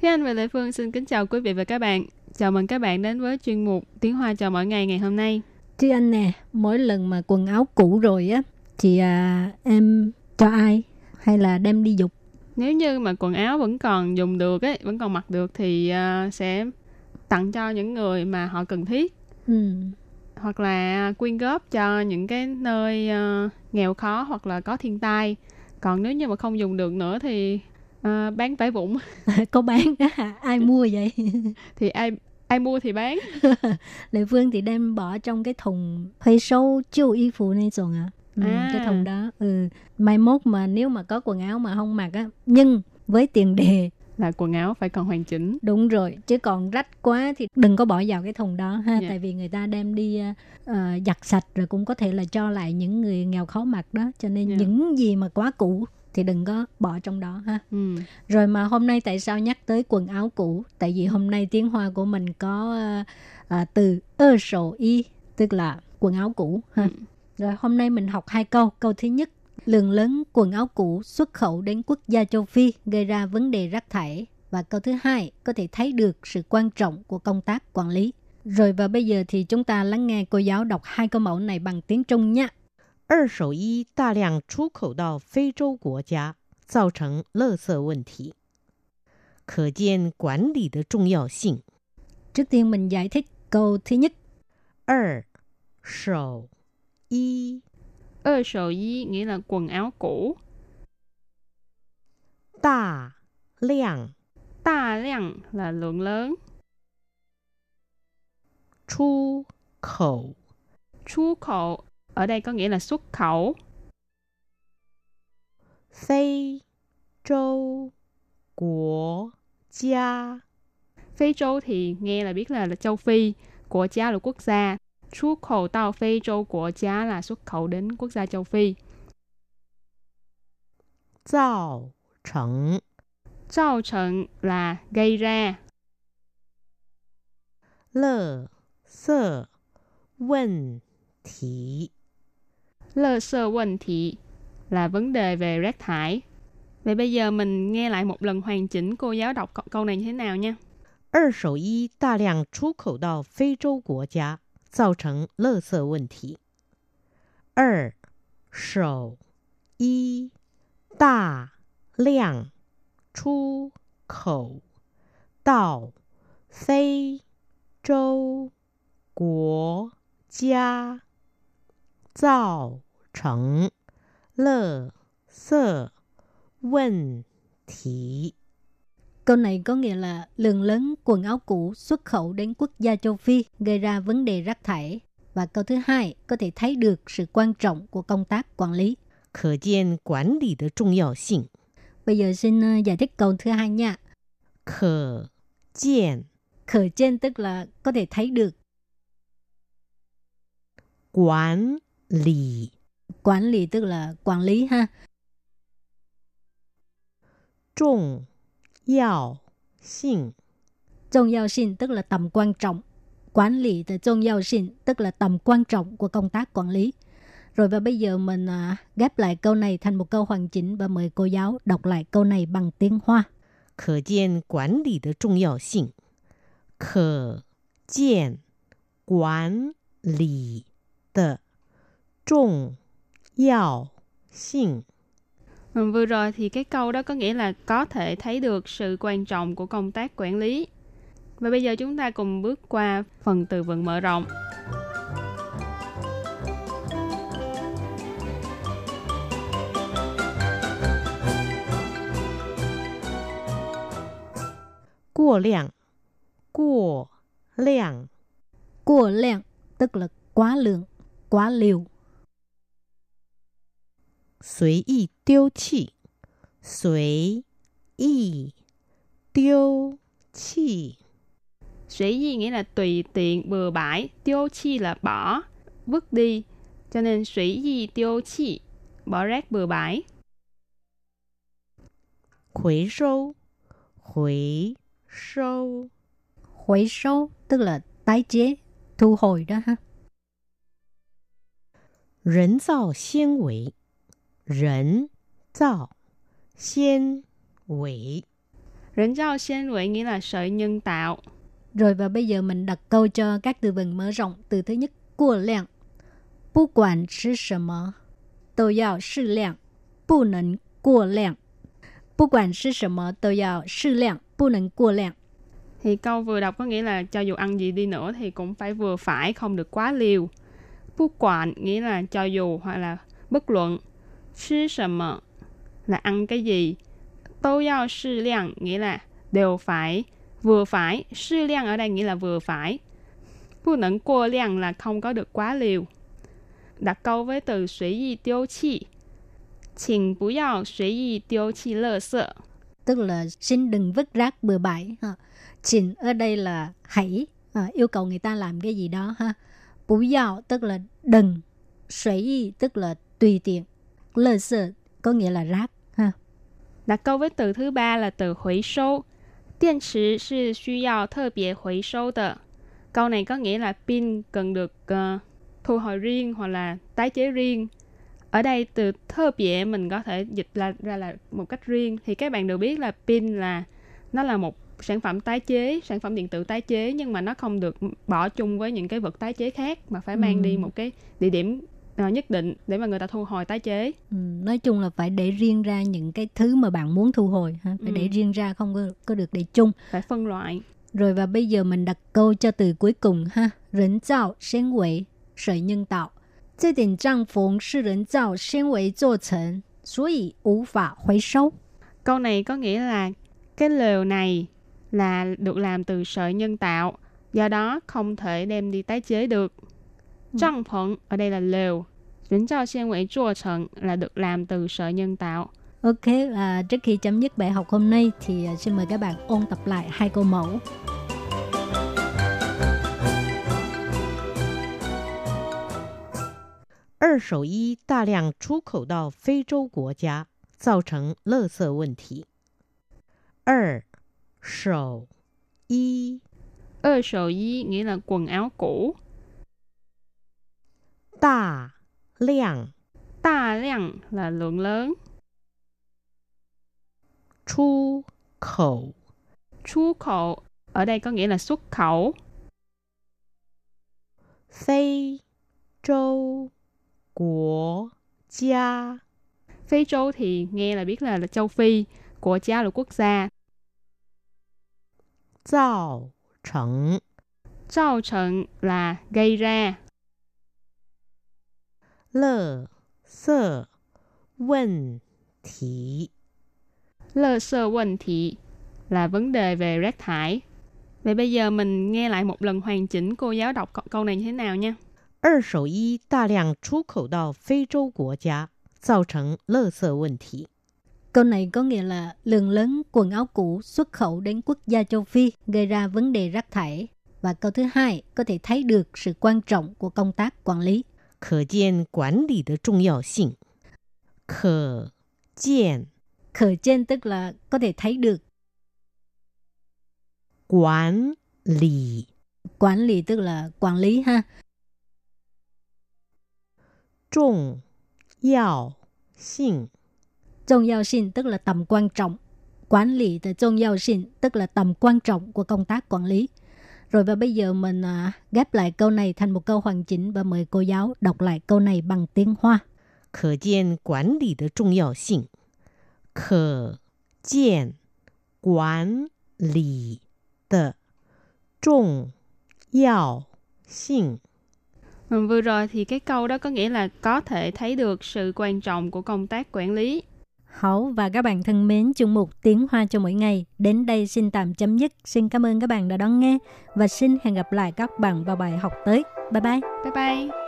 Thúy Anh và Lệ Phương xin kính chào quý vị và các bạn. Chào mừng các bạn đến với chuyên mục Tiếng Hoa cho mỗi ngày ngày hôm nay. Thúy Anh nè, mỗi lần mà quần áo cũ rồi á, thì à, em cho ai hay là đem đi dục? Nếu như mà quần áo vẫn còn dùng được ấy, vẫn còn mặc được thì uh, sẽ tặng cho những người mà họ cần thiết. Ừ. Hoặc là quyên góp cho những cái nơi uh, nghèo khó hoặc là có thiên tai. Còn nếu như mà không dùng được nữa thì uh, bán vải vụn. (laughs) (laughs) Có bán đó hả? Ai mua vậy? (laughs) thì ai ai mua thì bán. Lệ Phương thì đem bỏ trong cái thùng hồi sâu chiêu y phụ này rồi à. Ừ, À. cái thùng đó ừ. mai mốt mà nếu mà có quần áo mà không mặc á nhưng với tiền đề Là quần áo phải còn hoàn chỉnh. đúng rồi chứ còn rách quá thì đừng có bỏ vào cái thùng đó ha Dạ. tại vì người ta đem đi uh, giặt sạch rồi cũng có thể là cho lại những người nghèo khó mặc đó cho nên Dạ. những gì mà quá cũ thì đừng có bỏ trong đó ha Ừ. rồi mà hôm nay tại sao nhắc tới quần áo cũ tại vì hôm nay tiếng hoa của mình có uh, uh, từ ơ sổ y tức là quần áo cũ ha Ừ. rồi hôm nay mình học hai câu. Câu thứ nhất, lượng lớn quần áo cũ xuất khẩu đến quốc gia châu Phi gây ra vấn đề rác thải. Và câu thứ hai, có thể thấy được sự quan trọng của công tác quản lý. Rồi và bây giờ thì chúng ta lắng nghe cô giáo đọc hai câu mẫu này bằng tiếng Trung nhé. 二手衣大量出口到非洲国家，造成垃圾问题，可见管理的重要性。 Trước tiên mình giải thích câu thứ nhất. 二手 y. Ơ sầu y nghĩa là quần áo cũ. Tà lượng. Tà lượng là lượng lớn. Chu khẩu. Chu khẩu ở đây có nghĩa là xuất khẩu. Phi châu quốc gia. Phi châu thì nghe là biết là, là châu Phi, của gia là quốc gia. Chu khẩu tao Phi châu của gia là xuất khẩu đến quốc gia châu Phi. 造成 Zhao trần là gây ra. 垃圾问题。 Lơ sơ vấn thị là vấn đề về rác thải. Vậy bây giờ mình nghe lại một lần hoàn chỉnh cô giáo đọc câu- câu này như thế nào nha. 二手衣大量出口到非洲国家， 造成垃圾问题。二手衣大量出口到非洲国家，造成垃圾问题。Câu này có nghĩa là lượng lớn quần áo cũ xuất khẩu đến quốc gia châu Phi gây ra vấn đề rác thải. Và câu thứ hai, có thể thấy được sự quan trọng của công tác quản lý. 可见管理的重要性。 Bây giờ xin ờ, giải thích câu thứ hai nha. 可见 Khởi trên tức là có thể thấy được. 管理 Quản lý tức là quản lý ha. 重 Yào Xin Trọng yào xin tức là tầm quan trọng. Quản lý từ trọng yào xin tức là tầm quan trọng của công tác quản lý. Rồi và bây giờ mình à, ghép lại câu này thành một câu hoàn chỉnh và mời cô giáo đọc lại câu này bằng tiếng Hoa. Khở kiến quản lý de trọng yào xin. Khở kiến quản lý de trọng yào xin. Ừ, vừa rồi thì cái câu đó có nghĩa là có thể thấy được sự quan trọng của công tác quản lý. Và bây giờ chúng ta cùng bước qua phần từ vựng mở rộng. Quá lượng quá lượng quá lượng tức là quá lượng, quá liều. Suy ý 丢弃，随意丢弃。 Sủy di nghĩa là tùy tiện, bừa bãi. Tiêu chi là bỏ, vứt đi. Cho nên sủy di tiêu chi, bỏ rác bừa bãi. 回收， Hủy sâu Hủy sâu tức là tái chế, thu hồi đó ha. 人造纤维，人 造纤维 Rỉnh rau sen vị nghĩa là sợi nhân tạo. Rồi và bây giờ mình đặt câu cho các từ vựng mở rộng. Từ thứ nhất, qua lượng. 不管吃什么都要适量，不能过量。不管吃什么都要适量，不能过量。 Thì câu vừa đọc có nghĩa là cho dù ăn gì đi nữa thì cũng phải vừa phải, không được quá liều. Bút quản nghĩa là cho dù hoặc là bất luận. Chứ sầm là ăn cái gì. Tô yao sư lượng nghĩa là đều phải, vừa phải. Sư lượng ở đây nghĩa là vừa phải. Bù nẫn qua lượng là không có được quá liều. Đặt câu với từ suy y tiêu chi.请不要随意丢弃垃圾。 Tức là xin đừng vứt rác bừa bãi. Ha. Xin ở đây là hãy à, yêu cầu người ta làm cái gì đó ha. Bú yào tức là đừng. Suy y tức là tùy tiện. Lơ sơ có nghĩa là rác. Ha. Đặt câu với từ thứ ba là từ hủy sâu. Điện池是需要特别回收的. Câu này có nghĩa là pin cần được uh, thu hồi riêng hoặc là tái chế riêng. Ở đây từ thơ bịa mình có thể dịch là ra là một cách riêng. Thì các bạn đều biết là pin là nó là một sản phẩm tái chế, sản phẩm điện tử tái chế nhưng mà nó không được bỏ chung với những cái vật tái chế khác mà phải mang Ừ. đi một cái địa điểm ờ, nhất định để mà người ta thu hồi tái chế. Ừ, nói chung là phải để riêng ra những cái thứ mà bạn muốn thu hồi ha. Phải Ừ. để riêng ra không có, có được để chung. Phải phân loại. Rồi và bây giờ mình đặt câu cho từ cuối cùng ha. Rỉnh tạo, sen quỷ, sợi nhân tạo. 这顶帐篷是人造纤维做成，所以无法回收。 Câu này có nghĩa là cái lều này là được làm từ sợi nhân tạo, do đó không thể đem đi tái chế được. Trang phóng ở đây là lều. Rỉnh cho xiên quẩy chua trần là được làm từ sợi nhân tạo. Ok, à, trước khi chấm dứt bài học hôm nay thì à, xin mời các bạn ôn tập lại hai câu mẫu. Hai nghĩa là quần áo cũ. 大量 Ta lượng là lượng lớn. 出口 Chu khẩu ở đây có nghĩa là xuất khẩu. 非洲国家 Phi châu thì nghe là biết là, là châu Phi, của cha là quốc gia. 造成 Trao trận là gây ra. 垃圾问题。 Lơ sơ vấn thị là vấn đề về rác thải. Vậy bây giờ mình nghe lại một lần hoàn chỉnh cô giáo đọc câu- câu này như thế nào nha. 二手衣大量出口到非洲国家，造成垃圾问题。 Câu này có nghĩa là lượng lớn quần áo cũ xuất khẩu đến quốc gia châu Phi gây ra vấn đề rác thải. Và câu thứ hai có thể thấy được sự quan trọng của công tác quản lý. 可见管理的重要性。可见 Khởi trên tức là có thể thấy được. 管理 Quản lý tức là quản lý ha. 重要性。 Trọng要性tức là tầm quan trọng. Quản lý từ trọng要性tức là tầm quan trọng của công tác quản lý. Rồi và bây giờ mình à, ghép lại câu này thành một câu hoàn chỉnh và mời cô giáo đọc lại câu này bằng tiếng Hoa. 可见管理的重要性。可见管理的重要性。 Ừ, vừa rồi thì cái câu đó có nghĩa là có thể thấy được sự quan trọng của công tác quản lý. Hảo và các bạn thân mến, chương mục Tiếng Hoa cho mỗi ngày đến đây xin tạm chấm dứt. Xin cảm ơn các bạn đã đón nghe và xin hẹn gặp lại các bạn vào bài học tới. Bye bye! Bye bye!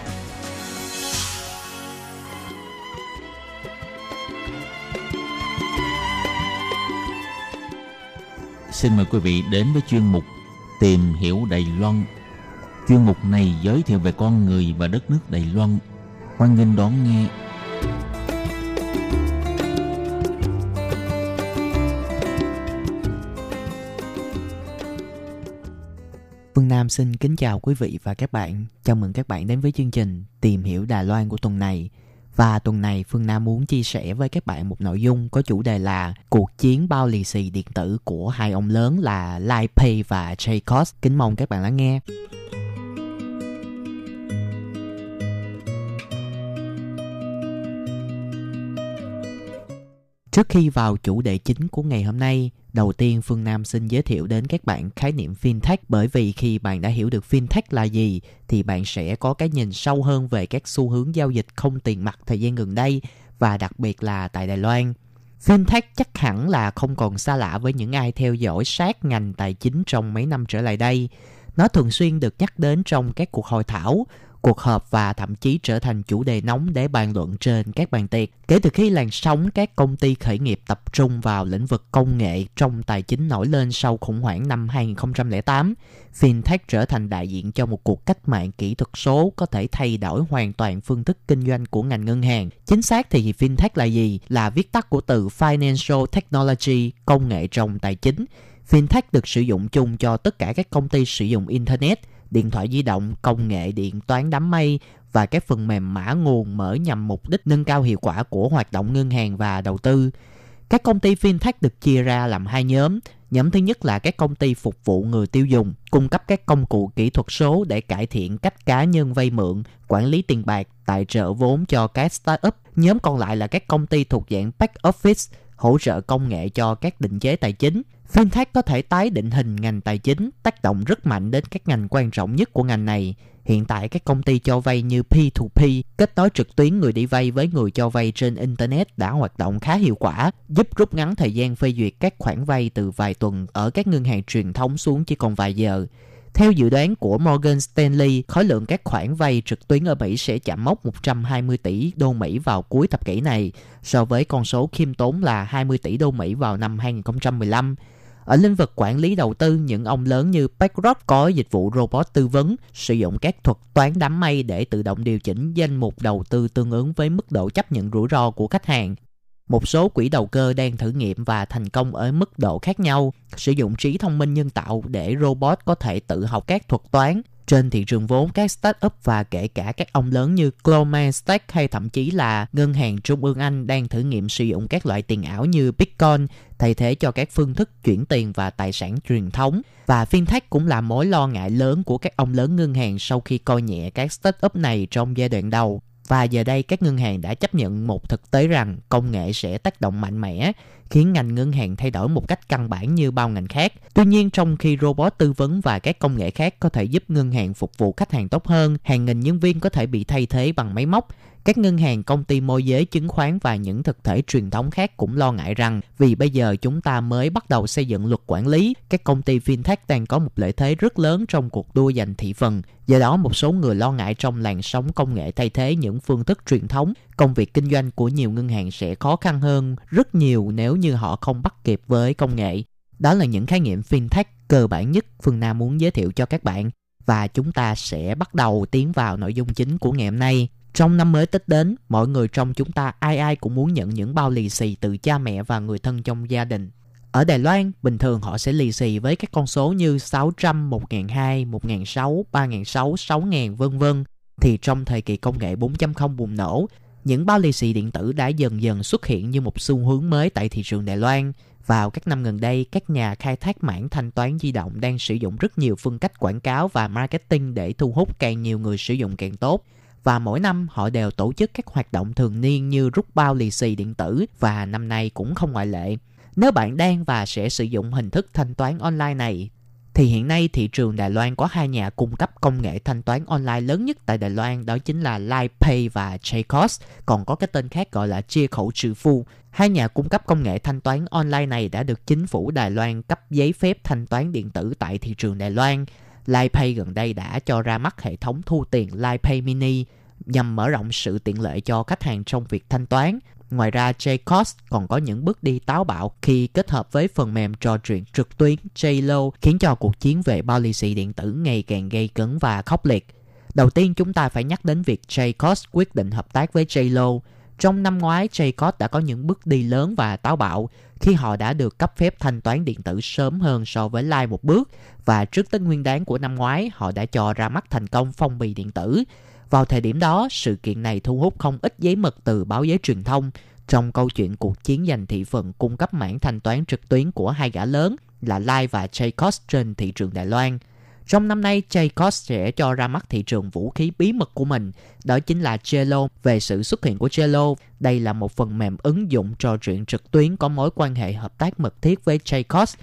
Xin mời quý vị đến với chuyên mục Tìm hiểu Đài Loan. Chuyên mục này giới thiệu về con người và đất nước Đài Loan. Hoan nghênh đón nghe. Phương Nam xin kính chào quý vị và các bạn. Chào mừng các bạn đến với chương trình Tìm hiểu Đài Loan của tuần này. Và tuần này Phương Nam muốn chia sẻ với các bạn một nội dung có chủ đề là cuộc chiến bao lì xì điện tử của hai ông lớn là LifePay và Jcos. Kính mong các bạn lắng nghe. Trước khi vào chủ đề chính của ngày hôm nay, đầu tiên Phương Nam xin giới thiệu đến các bạn khái niệm fintech bởi vì khi bạn đã hiểu được fintech là gì thì bạn sẽ có cái nhìn sâu hơn về các xu hướng giao dịch không tiền mặt thời gian gần đây và đặc biệt là tại Đài Loan. Fintech chắc hẳn là không còn xa lạ với những ai theo dõi sát ngành tài chính trong mấy năm trở lại đây. Nó thường xuyên được nhắc đến trong các cuộc hội thảo, cuộc họp và thậm chí trở thành chủ đề nóng để bàn luận trên các bàn tiệc. Kể từ khi làn sóng các công ty khởi nghiệp tập trung vào lĩnh vực công nghệ trong tài chính nổi lên sau khủng hoảng năm 2008, FinTech trở thành đại diện cho một cuộc cách mạng kỹ thuật số có thể thay đổi hoàn toàn phương thức kinh doanh của ngành ngân hàng. Chính xác thì FinTech là gì? Là viết tắt của từ Financial Technology, công nghệ trong tài chính. FinTech được sử dụng chung cho tất cả các công ty sử dụng Internet, điện thoại di động, công nghệ điện toán đám mây và các phần mềm mã nguồn mở nhằm mục đích nâng cao hiệu quả của hoạt động ngân hàng và đầu tư. Các công ty fintech được chia ra làm hai nhóm. Nhóm thứ nhất là các công ty phục vụ người tiêu dùng, cung cấp các công cụ kỹ thuật số để cải thiện cách cá nhân vay mượn, quản lý tiền bạc, tài trợ vốn cho các startup. Nhóm còn lại là các công ty thuộc dạng back office, hỗ trợ công nghệ cho các định chế tài chính. Fintech có thể tái định hình ngành tài chính, tác động rất mạnh đến các ngành quan trọng nhất của ngành này. Hiện tại các công ty cho vay như P2P, kết nối trực tuyến người đi vay với người cho vay trên Internet đã hoạt động khá hiệu quả, giúp rút ngắn thời gian phê duyệt các khoản vay từ vài tuần ở các ngân hàng truyền thống xuống chỉ còn vài giờ. Theo dự đoán của Morgan Stanley, khối lượng các khoản vay trực tuyến ở Mỹ sẽ chạm mốc 120 tỷ đô Mỹ vào cuối thập kỷ này, so với con số khiêm tốn là 20 tỷ đô Mỹ vào năm 2015. Ở lĩnh vực quản lý đầu tư, những ông lớn như BlackRock có dịch vụ robot tư vấn, sử dụng các thuật toán đám mây để tự động điều chỉnh danh mục đầu tư tương ứng với mức độ chấp nhận rủi ro của khách hàng. Một số quỹ đầu cơ đang thử nghiệm và thành công ở mức độ khác nhau, sử dụng trí thông minh nhân tạo để robot có thể tự học các thuật toán. Trên thị trường vốn, các startup và kể cả các ông lớn như Goldman Sachs hay thậm chí là Ngân hàng Trung ương Anh đang thử nghiệm sử dụng các loại tiền ảo như Bitcoin thay thế cho các phương thức chuyển tiền và tài sản truyền thống. Và fintech cũng là mối lo ngại lớn của các ông lớn ngân hàng sau khi coi nhẹ các startup này trong giai đoạn đầu. Và giờ đây các ngân hàng đã chấp nhận một thực tế rằng công nghệ sẽ tác động mạnh mẽ, khiến ngành ngân hàng thay đổi một cách căn bản như bao ngành khác. Tuy nhiên trong khi robot tư vấn và các công nghệ khác có thể giúp ngân hàng phục vụ khách hàng tốt hơn, hàng nghìn nhân viên có thể bị thay thế bằng máy móc. Các ngân hàng, công ty môi giới chứng khoán và những thực thể truyền thống khác cũng lo ngại rằng vì bây giờ chúng ta mới bắt đầu xây dựng luật quản lý, các công ty fintech đang có một lợi thế rất lớn trong cuộc đua giành thị phần. Do đó, một số người lo ngại trong làn sóng công nghệ thay thế những phương thức truyền thống, công việc kinh doanh của nhiều ngân hàng sẽ khó khăn hơn rất nhiều nếu như họ không bắt kịp với công nghệ. Đó là những khái niệm fintech cơ bản nhất Phương Nam muốn giới thiệu cho các bạn. Và chúng ta sẽ bắt đầu tiến vào nội dung chính của ngày hôm nay. Trong năm mới Tết đến, mọi người trong chúng ta ai ai cũng muốn nhận những bao lì xì từ cha mẹ và người thân trong gia đình. Ở Đài Loan, bình thường họ sẽ lì xì với các con số như 600, 1002, 1006, 3006, 6000 vân vân. Thì trong thời kỳ công nghệ 4.0 bùng nổ, những bao lì xì điện tử đã dần dần xuất hiện như một xu hướng mới tại thị trường Đài Loan. Vào các năm gần đây, các nhà khai thác mảng thanh toán di động đang sử dụng rất nhiều phương cách quảng cáo và marketing để thu hút càng nhiều người sử dụng càng tốt và mỗi năm họ đều tổ chức các hoạt động thường niên như rút bao lì xì điện tử và năm nay cũng không ngoại lệ. Nếu bạn đang và sẽ sử dụng hình thức thanh toán online này thì hiện nay thị trường Đài Loan có hai nhà cung cấp công nghệ thanh toán online lớn nhất tại Đài Loan đó chính là LivePay và Jcos, còn có cái tên khác gọi là chia khẩu trừ phu. Hai nhà cung cấp công nghệ thanh toán online này đã được chính phủ Đài Loan cấp giấy phép thanh toán điện tử tại thị trường Đài Loan. LivePay gần đây đã cho ra mắt hệ thống thu tiền LivePay Mini nhằm mở rộng sự tiện lợi cho khách hàng trong việc thanh toán. Ngoài ra, JCost còn có những bước đi táo bạo khi kết hợp với phần mềm trò chuyện trực tuyến JLo khiến cho cuộc chiến về policy điện tử ngày càng gây cấn và khốc liệt. Đầu tiên chúng ta phải nhắc đến việc JCost quyết định hợp tác với JLo. Trong năm ngoái, JCost đã có những bước đi lớn và táo bạo khi họ đã được cấp phép thanh toán điện tử sớm hơn so với Line một bước. Và trước Tết Nguyên đáng của năm ngoái, họ đã cho ra mắt thành công phong bì điện tử. Vào thời điểm đó, sự kiện này thu hút không ít giấy mực từ báo giới truyền thông. Trong câu chuyện cuộc chiến giành thị phần cung cấp mảng thanh toán trực tuyến của hai gã lớn là Line và Jcos trên thị trường Đài Loan. Trong năm nay, Jacobs sẽ cho ra mắt thị trường vũ khí bí mật của mình, đó chính là Jello. Về sự xuất hiện của Jello, đây là một phần mềm ứng dụng trò chuyện trực tuyến có mối quan hệ hợp tác mật thiết với Jacobs.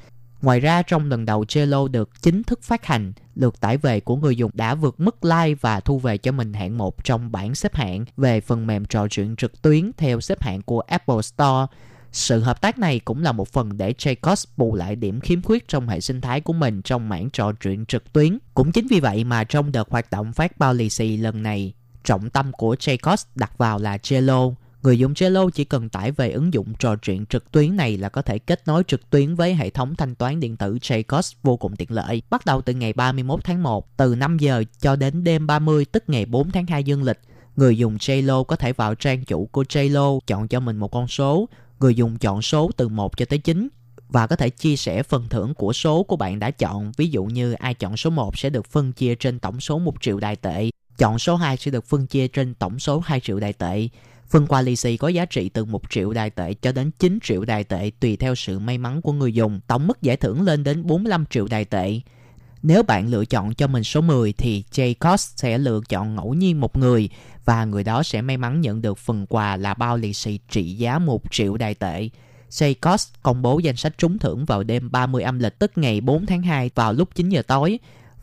Ngoài ra, trong lần đầu Jello được chính thức phát hành, lượt tải về của người dùng đã vượt mức like và thu về cho mình hạng một trong bảng xếp hạng về phần mềm trò chuyện trực tuyến theo xếp hạng của Apple Store. Sự hợp tác này cũng là một phần để Jacobs bù lại điểm khiếm khuyết trong hệ sinh thái của mình trong mảng trò chuyện trực tuyến. Cũng chính vì vậy mà trong đợt hoạt động phát bao lì xì lần này, trọng tâm của Jacobs đặt vào là Trello. Người dùng Trello chỉ cần tải về ứng dụng trò chuyện trực tuyến này là có thể kết nối trực tuyến với hệ thống thanh toán điện tử Jacobs vô cùng tiện lợi. Bắt đầu từ ngày 31 tháng 1, từ 5 giờ cho đến đêm 30 tức ngày 4 tháng 2 dương lịch, người dùng Trello có thể vào trang chủ của Trello chọn cho mình một con số. Người dùng chọn số từ 1 cho tới 9 và có thể chia sẻ phần thưởng của số của bạn đã chọn. Ví dụ như ai chọn số 1 sẽ được phân chia trên tổng số 1 triệu đài tệ, chọn số 2 sẽ được phân chia trên tổng số 2 triệu đài tệ Phần quà lì xì có giá trị từ 1 triệu đài tệ cho đến 9 triệu đài tệ tùy theo sự may mắn của người dùng. Tổng mức giải thưởng lên đến 45 triệu đài tệ. Nếu bạn lựa chọn cho mình số 10 thì Jcos sẽ lựa chọn ngẫu nhiên một người và người đó sẽ may mắn nhận được phần quà là bao lì xì trị giá 1 triệu đài tệ. Jcos công bố danh sách trúng thưởng vào đêm 30 âm lịch tức ngày 4 tháng 2 vào lúc 9 giờ tối.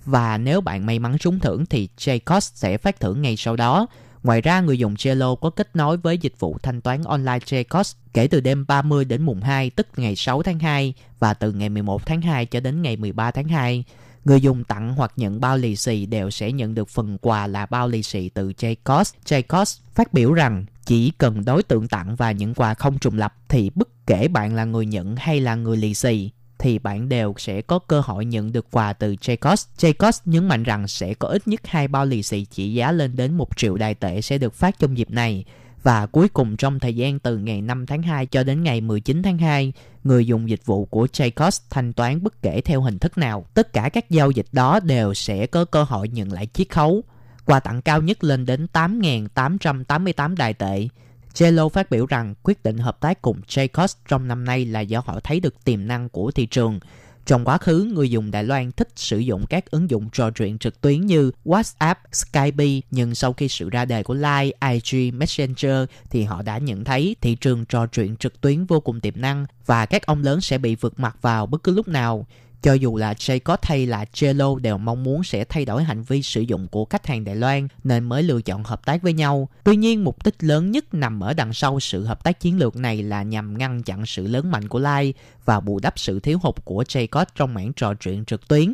Và nếu bạn may mắn trúng thưởng thì Jcos sẽ phát thưởng ngay sau đó. Ngoài ra, người dùng Trello có kết nối với dịch vụ thanh toán online Jcos kể từ đêm 30 đến mùng 2 tức ngày 6 tháng 2 và từ ngày 11 tháng 2 cho đến ngày 13 tháng 2. Người dùng tặng hoặc nhận bao lì xì đều sẽ nhận được phần quà là bao lì xì từ Jcos. Jcos phát biểu rằng, chỉ cần đối tượng tặng và những quà không trùng lập thì bất kể bạn là người nhận hay là người lì xì, thì bạn đều sẽ có cơ hội nhận được quà từ Jacobs. Jacobs nhấn mạnh rằng sẽ có ít nhất hai bao lì xì trị giá lên đến 1 triệu đài tệ sẽ được phát trong dịp này. Và cuối cùng trong thời gian từ ngày 5 tháng 2 cho đến ngày 19 tháng 2, người dùng dịch vụ của Jacobs thanh toán bất kể theo hình thức nào. Tất cả các giao dịch đó đều sẽ có cơ hội nhận lại chiết khấu. Quà tặng cao nhất lên đến 8.888 đài tệ Jello phát biểu rằng quyết định hợp tác cùng Jcos trong năm nay là do họ thấy được tiềm năng của thị trường. Trong quá khứ, người dùng Đài Loan thích sử dụng các ứng dụng trò chuyện trực tuyến như WhatsApp, Skype, nhưng sau khi sự ra đời của Line, IG, Messenger thì họ đã nhận thấy thị trường trò chuyện trực tuyến vô cùng tiềm năng và các ông lớn sẽ bị vượt mặt vào bất cứ lúc nào. Cho dù là Jcot hay là Jello đều mong muốn sẽ thay đổi hành vi sử dụng của khách hàng Đài Loan nên mới lựa chọn hợp tác với nhau. Tuy nhiên, mục đích lớn nhất nằm ở đằng sau sự hợp tác chiến lược này là nhằm ngăn chặn sự lớn mạnh của Lai và bù đắp sự thiếu hụt của Jcot trong mảng trò chuyện trực tuyến.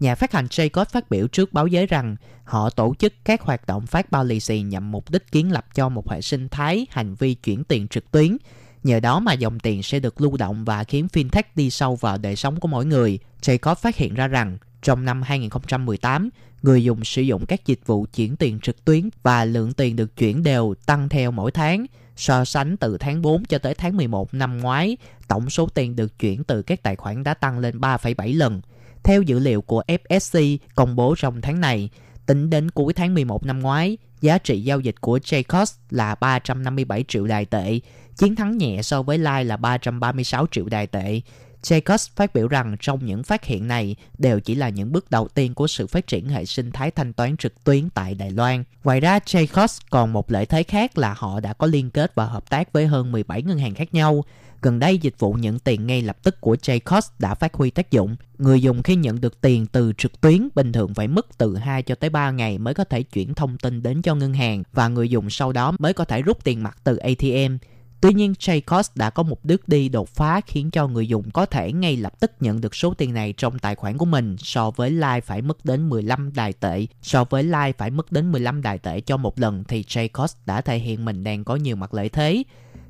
Nhà phát hành Jcot phát biểu trước báo giới rằng họ tổ chức các hoạt động phát bao lì xì nhằm mục đích kiến lập cho một hệ sinh thái hành vi chuyển tiền trực tuyến Nhờ đó mà dòng tiền sẽ được lưu động và khiến fintech đi sâu vào đời sống của mỗi người. Jacob phát hiện ra rằng trong năm 2018, người dùng sử dụng các dịch vụ chuyển tiền trực tuyến và lượng tiền được chuyển đều tăng theo mỗi tháng. So sánh từ tháng 4 cho tới tháng 11 năm ngoái, tổng số tiền được chuyển từ các tài khoản đã tăng lên 3,7 lần. Theo dữ liệu của FSC công bố trong tháng này, tính đến cuối tháng 11 năm ngoái, giá trị giao dịch của Jacobs là 357 triệu đài tệ, chiến thắng nhẹ so với lai là 336 triệu đài tệ. Jacobs phát biểu rằng trong những phát hiện này đều chỉ là những bước đầu tiên của sự phát triển hệ sinh thái thanh toán trực tuyến tại Đài Loan. Ngoài ra, Jacobs còn một lợi thế khác là họ đã có liên kết và hợp tác với hơn 17 ngân hàng khác nhau. Gần đây, dịch vụ nhận tiền ngay lập tức của Jacobs đã phát huy tác dụng. Người dùng khi nhận được tiền từ trực tuyến bình thường phải mất từ 2 cho tới 3 ngày mới có thể chuyển thông tin đến cho ngân hàng và người dùng sau đó mới có thể rút tiền mặt từ ATM. Tuy nhiên, Jacobs đã có một bước đi đột phá khiến cho người dùng có thể ngay lập tức nhận được số tiền này trong tài khoản của mình so với like phải mất đến 15 đài tệ. So với like phải mất đến 15 đài tệ cho một lần thì Jacobs đã thể hiện mình đang có nhiều mặt lợi thế.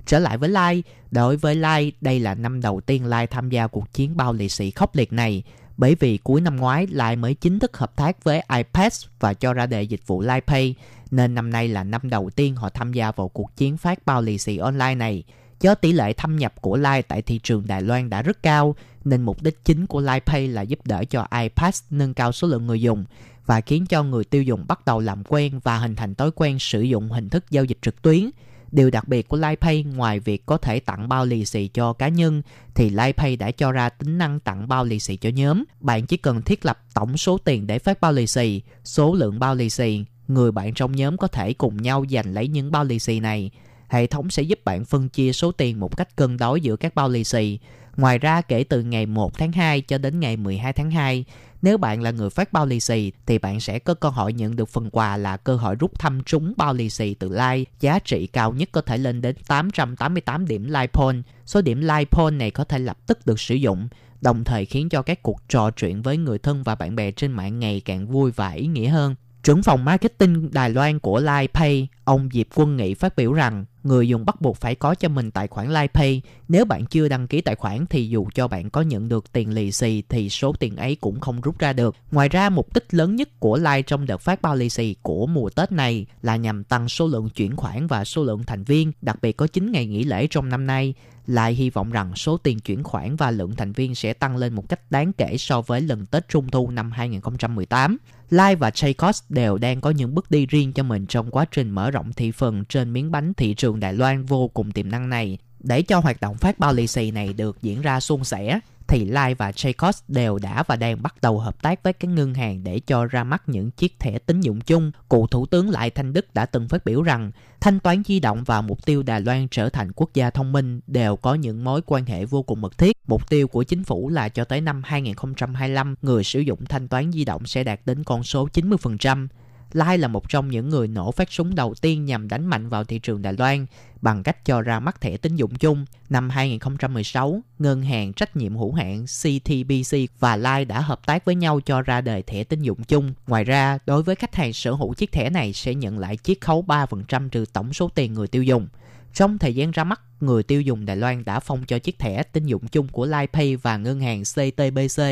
Trở lại với Lai, đối với Lai, đây là năm đầu tiên Lai tham gia cuộc chiến bao lì xì khốc liệt này. Bởi vì cuối năm ngoái, lại mới chính thức hợp tác với iPads và cho ra đời dịch vụ Lai Pay, nên năm nay là năm đầu tiên họ tham gia vào cuộc chiến phát bao lì xì online này. Do tỷ lệ thâm nhập của Lai tại thị trường Đài Loan đã rất cao, nên mục đích chính của Lai Pay là giúp đỡ cho iPads nâng cao số lượng người dùng và khiến cho người tiêu dùng bắt đầu làm quen và hình thành thói quen sử dụng hình thức giao dịch trực tuyến – Điều đặc biệt của LivePay ngoài việc có thể tặng bao lì xì cho cá nhân thì LivePay đã cho ra tính năng tặng bao lì xì cho nhóm. Bạn chỉ cần thiết lập tổng số tiền để phát bao lì xì, số lượng bao lì xì, người bạn trong nhóm có thể cùng nhau giành lấy những bao lì xì này. Hệ thống sẽ giúp bạn phân chia số tiền một cách cân đối giữa các bao lì xì. Ngoài ra kể từ ngày 1 tháng 2 cho đến ngày 12 tháng 2, nếu bạn là người phát bao lì xì thì bạn sẽ có cơ hội nhận được phần quà là cơ hội rút thăm trúng bao lì xì từ Like. Giá trị cao nhất có thể lên đến 888 điểm Like Point. Số điểm Like Point này có thể lập tức được sử dụng, đồng thời khiến cho các cuộc trò chuyện với người thân và bạn bè trên mạng ngày càng vui và ý nghĩa hơn. Trưởng phòng marketing Đài Loan của LivePay, ông Diệp Quân Nghị phát biểu rằng người dùng bắt buộc phải có cho mình tài khoản LivePay. Nếu bạn chưa đăng ký tài khoản thì dù cho bạn có nhận được tiền lì xì thì số tiền ấy cũng không rút ra được. Ngoài ra, mục đích lớn nhất của Live trong đợt phát bao lì xì của mùa Tết này là nhằm tăng số lượng chuyển khoản và số lượng thành viên, đặc biệt có 9 ngày nghỉ lễ trong năm nay lại hy vọng rằng số tiền chuyển khoản và lượng thành viên sẽ tăng lên một cách đáng kể so với lần Tết Trung Thu năm 2018. Lai và Jacobs đều đang có những bước đi riêng cho mình trong quá trình mở rộng thị phần trên miếng bánh thị trường Đài Loan vô cùng tiềm năng này. Để cho hoạt động phát bao lì xì này được diễn ra suôn sẻ, thì Lai và Jacobs đều đã và đang bắt đầu hợp tác với các ngân hàng để cho ra mắt những chiếc thẻ tín dụng chung. Cụ Thủ tướng Lại Thanh Đức đã từng phát biểu rằng thanh toán di động và mục tiêu Đài Loan trở thành quốc gia thông minh đều có những mối quan hệ vô cùng mật thiết. Mục tiêu của chính phủ là cho tới năm 2025, người sử dụng thanh toán di động sẽ đạt đến con số 90%. Lai là một trong những người nổ phát súng đầu tiên nhằm đánh mạnh vào thị trường Đài Loan bằng cách cho ra mắt thẻ tín dụng chung. Năm 2016, ngân hàng trách nhiệm hữu hạn CTBC và Lai đã hợp tác với nhau cho ra đời thẻ tín dụng chung. Ngoài ra, đối với khách hàng sở hữu chiếc thẻ này sẽ nhận lại chiết khấu 3% trừ tổng số tiền người tiêu dùng. Trong thời gian ra mắt, người tiêu dùng Đài Loan đã phong cho chiếc thẻ tín dụng chung của LivePay và ngân hàng CTBC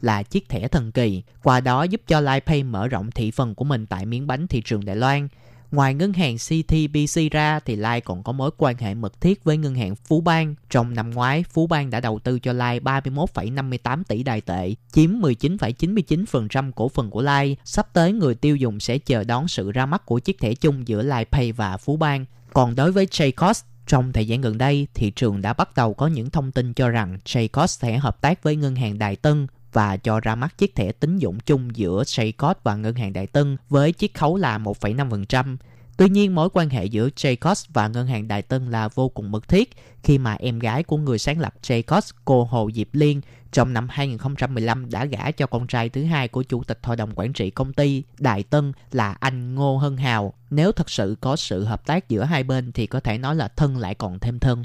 là chiếc thẻ thần kỳ. Qua đó giúp cho LivePay mở rộng thị phần của mình tại miếng bánh thị trường Đài Loan. Ngoài ngân hàng CTBC ra thì Lai còn có mối quan hệ mật thiết với ngân hàng Phú Bang. Trong năm ngoái, Phú Bang đã đầu tư cho Lai 31,58 tỷ đài tệ, chiếm 19,99% cổ phần của Lai. Sắp tới người tiêu dùng sẽ chờ đón sự ra mắt của chiếc thẻ chung giữa Lai Pay và Phú Bang. Còn đối với Jacobs, trong thời gian gần đây, thị trường đã bắt đầu có những thông tin cho rằng Jacobs sẽ hợp tác với ngân hàng đại Tân và cho ra mắt chiếc thẻ tín dụng chung giữa Jacobs và ngân hàng Đại Tân với chiết khấu là 1,5%. Tuy nhiên, mối quan hệ giữa Jacobs và ngân hàng Đại Tân là vô cùng mật thiết khi mà em gái của người sáng lập Jacobs, cô Hồ Diệp Liên, trong năm 2015 đã gả cho con trai thứ hai của chủ tịch hội đồng quản trị công ty, Đại Tân, là anh Ngô Hân Hào. Nếu thật sự có sự hợp tác giữa hai bên thì có thể nói là thân lại còn thêm thân.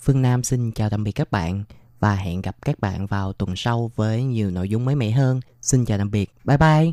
Phương Nam xin chào tạm biệt các bạn và hẹn gặp các bạn vào tuần sau với nhiều nội dung mới mẻ hơn. Xin chào tạm biệt. Bye bye.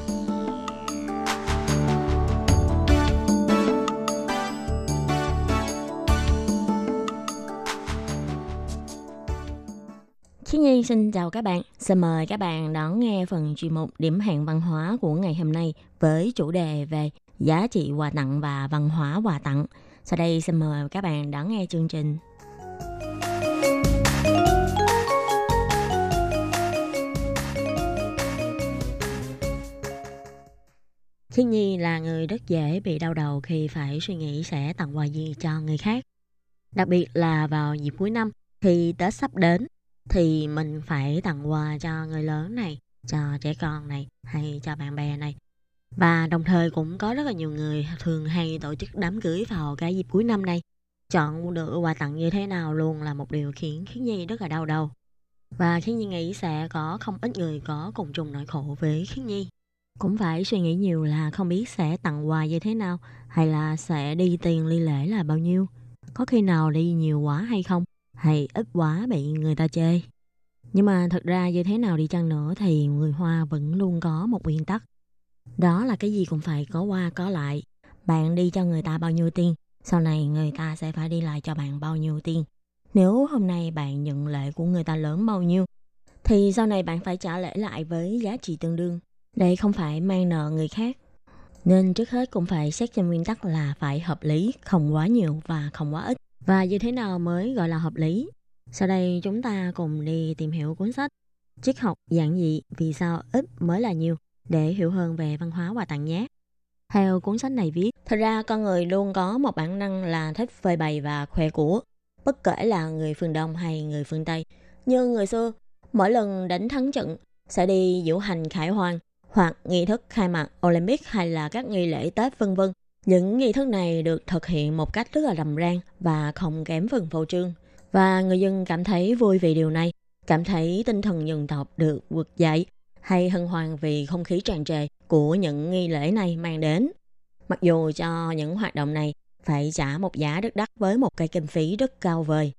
Xin chào các bạn. Xin mời các bạn đón nghe phần chuyên mục điểm hẹn văn hóa của ngày hôm nay với chủ đề về giá trị quà tặng và văn hóa quà tặng. Sau đây xin mời các bạn đón nghe chương trình. Thiên Nhi là người rất dễ bị đau đầu khi phải suy nghĩ sẽ tặng quà gì cho người khác. Đặc biệt là vào dịp cuối năm thì Tết sắp đến thì mình phải tặng quà cho người lớn này, cho trẻ con này hay cho bạn bè này. Và đồng thời cũng có rất là nhiều người thường hay tổ chức đám cưới vào cái dịp cuối năm này. Chọn được quà tặng như thế nào luôn là một điều khiến Khiến Nhi rất là đau đầu. Và Khiến Nhi nghĩ sẽ có không ít người có cùng chung nỗi khổ với Khiến Nhi. Cũng phải suy nghĩ nhiều là không biết sẽ tặng quà như thế nào hay là sẽ đi tiền ly lễ là bao nhiêu. Có khi nào đi nhiều quá hay không? Hay ít quá bị người ta chê. Nhưng mà thật ra như thế nào đi chăng nữa thì người Hoa vẫn luôn có một nguyên tắc. Đó là cái gì cũng phải có qua có lại. Bạn đi cho người ta bao nhiêu tiền, sau này người ta sẽ phải đi lại cho bạn bao nhiêu tiền. Nếu hôm nay bạn nhận lệ của người ta lớn bao nhiêu, thì sau này bạn phải trả lễ lại với giá trị tương đương. Đây không phải mang nợ người khác. Nên trước hết cũng phải xét trên nguyên tắc là phải hợp lý, không quá nhiều và không quá ít. Và như thế nào mới gọi là hợp lý? Sau đây chúng ta cùng đi tìm hiểu cuốn sách Triết học giản dị vì sao ít mới là nhiều để hiểu hơn về văn hóa quà tặng nhé. Theo cuốn sách này viết, thật ra con người luôn có một bản năng là thích phơi bày và khoe của, bất kể là người phương Đông hay người phương Tây. Như người xưa, mỗi lần đánh thắng trận sẽ đi diễu hành khải hoàn hoặc nghi thức khai mạc Olympic hay là các nghi lễ Tết vân vân những nghi thức này được thực hiện một cách rất là rầm rang và không kém phần phô trương. Và người dân cảm thấy vui vì điều này, cảm thấy tinh thần dân tộc được vực dậy hay hân hoan vì không khí tràn trề của những nghi lễ này mang đến. Mặc dù cho những hoạt động này phải trả một giá rất đắt với một cây kinh phí rất cao vời,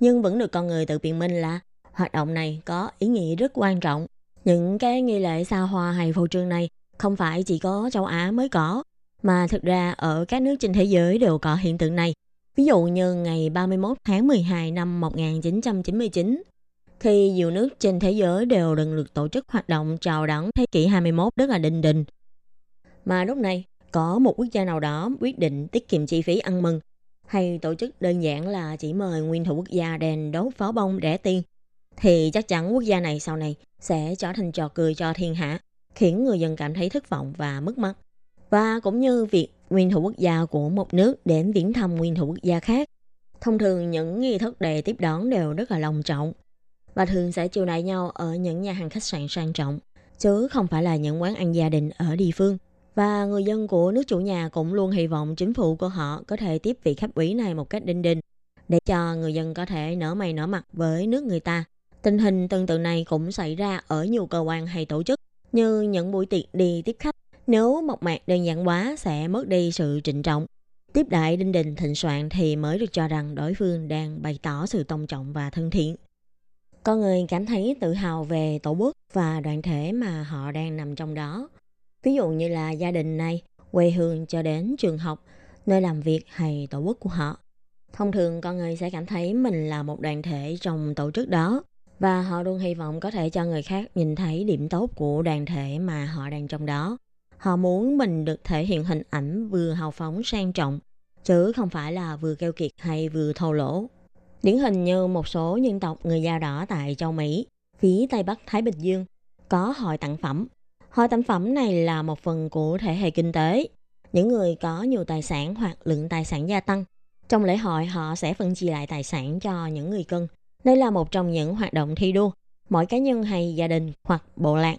nhưng vẫn được con người tự biện minh là hoạt động này có ý nghĩa rất quan trọng. Những cái nghi lễ xa hoa hay phô trương này không phải chỉ có châu Á mới có, mà thực ra ở các nước trên thế giới đều có hiện tượng này. Ví dụ như ngày 31 tháng 12 năm 1999, khi nhiều nước trên thế giới đều lần lượt tổ chức hoạt động chào đón thế kỷ 21 rất là đình đình. Mà lúc này, có một quốc gia nào đó quyết định tiết kiệm chi phí ăn mừng hay tổ chức đơn giản là chỉ mời nguyên thủ quốc gia đèn đốt pháo bông rẻ tiền thì chắc chắn quốc gia này sau này sẽ trở thành trò cười cho thiên hạ, khiến người dân cảm thấy thất vọng và mất mát và cũng như việc nguyên thủ quốc gia của một nước đến viếng thăm nguyên thủ quốc gia khác. Thông thường những nghi thức để tiếp đón đều rất là long trọng và thường sẽ chiều đại nhau ở những nhà hàng khách sạn sang trọng, chứ không phải là những quán ăn gia đình ở địa phương. Và người dân của nước chủ nhà cũng luôn hy vọng chính phủ của họ có thể tiếp vị khách quý này một cách đinh đinh để cho người dân có thể nở mày nở mặt với nước người ta. Tình hình tương tự này cũng xảy ra ở nhiều cơ quan hay tổ chức như những buổi tiệc đi tiếp khách nếu mộc mạc đơn giản quá sẽ mất đi sự trịnh trọng. Tiếp đại đinh đình thịnh soạn thì mới được cho rằng đối phương đang bày tỏ sự tôn trọng và thân thiện. Con người cảm thấy tự hào về tổ quốc và đoàn thể mà họ đang nằm trong đó. Ví dụ như là gia đình này, quê hương cho đến trường học, nơi làm việc hay tổ quốc của họ. Thông thường con người sẽ cảm thấy mình là một đoàn thể trong tổ chức đó và họ luôn hy vọng có thể cho người khác nhìn thấy điểm tốt của đoàn thể mà họ đang trong đó. Họ muốn mình được thể hiện hình ảnh vừa hào phóng sang trọng, chứ không phải là vừa keo kiệt hay vừa thô lỗ. Điển hình như một số nhân tộc người da đỏ tại châu Mỹ, phía Tây Bắc Thái Bình Dương, có hội tặng phẩm. Hội tặng phẩm này là một phần của thể hệ kinh tế. Những người có nhiều tài sản hoặc lượng tài sản gia tăng. Trong lễ hội họ sẽ phân chia lại tài sản cho những người cân. Đây là một trong những hoạt động thi đua. Mỗi cá nhân hay gia đình hoặc bộ lạc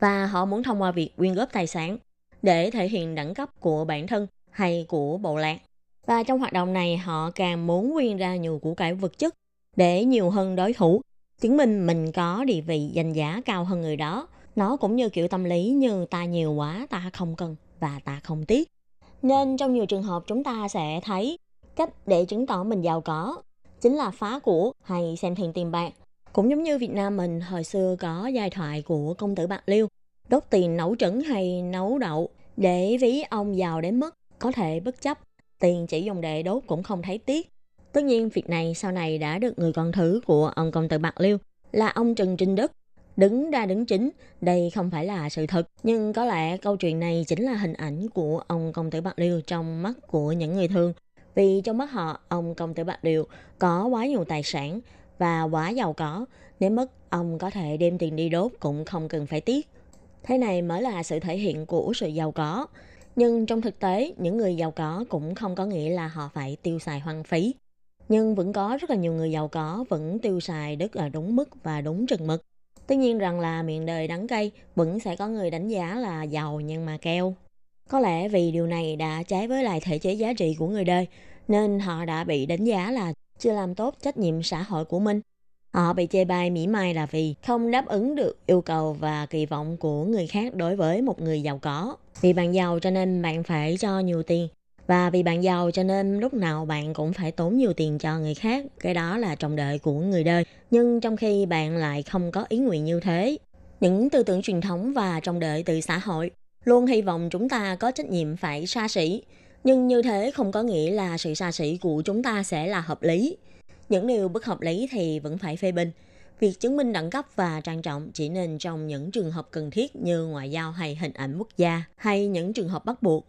và họ muốn thông qua việc quyên góp tài sản để thể hiện đẳng cấp của bản thân hay của bộ lạc. Và trong hoạt động này, họ càng muốn quyên ra nhiều của cải vật chất để nhiều hơn đối thủ. chứng minh mình có địa vị danh giá cao hơn người đó. Nó cũng như kiểu tâm lý như ta nhiều quá, ta không cần và ta không tiếc. Nên trong nhiều trường hợp, chúng ta sẽ thấy cách để chứng tỏ mình giàu có chính là phá của hay xem thường tiền bạc. Cũng giống như Việt Nam mình hồi xưa có giai thoại của công tử Bạc Liêu, đốt tiền nấu trứng hay nấu đậu để ví ông giàu đến mức có thể bất chấp tiền chỉ dùng để đốt cũng không thấy tiếc. Tất nhiên việc này sau này đã được người con thứ của ông công tử Bạc Liêu là ông Trần Trinh Đức đứng ra đứng chính. Đây không phải là sự thật, nhưng có lẽ câu chuyện này chính là hình ảnh của ông công tử Bạc Liêu trong mắt của những người thương. Vì trong mắt họ, ông công tử Bạc Liêu có quá nhiều tài sản và quá giàu có, nếu mất ông có thể đem tiền đi đốt cũng không cần phải tiếc. Thế này mới là sự thể hiện của sự giàu có. Nhưng trong thực tế, những người giàu có cũng không có nghĩa là họ phải tiêu xài hoang phí. Nhưng vẫn có rất là nhiều người giàu có vẫn tiêu xài đất ở đúng mức và đúng chừng mực. Tất nhiên rằng là miệng đời đắng cay, vẫn sẽ có người đánh giá là giàu nhưng mà keo. Có lẽ vì điều này đã trái với lại thể chế giá trị của người đời, nên họ đã bị đánh giá là chưa làm tốt trách nhiệm xã hội của mình. Họ bị chê bai mỉa mai là vì không đáp ứng được yêu cầu và kỳ vọng của người khác đối với một người giàu có. Vì bạn giàu cho nên bạn phải cho nhiều tiền. Và vì bạn giàu cho nên lúc nào bạn cũng phải tốn nhiều tiền cho người khác. Cái đó là trọng đợi của người đời. Nhưng trong khi bạn lại không có ý nguyện như thế. Những tư tưởng truyền thống và trọng đợi từ xã hội luôn hy vọng chúng ta có trách nhiệm phải xa xỉ. Nhưng như thế không có nghĩa là sự xa xỉ của chúng ta sẽ là hợp lý. Những điều bất hợp lý thì vẫn phải phê bình. Việc chứng minh đẳng cấp và trang trọng chỉ nên trong những trường hợp cần thiết như ngoại giao hay hình ảnh quốc gia hay những trường hợp bắt buộc.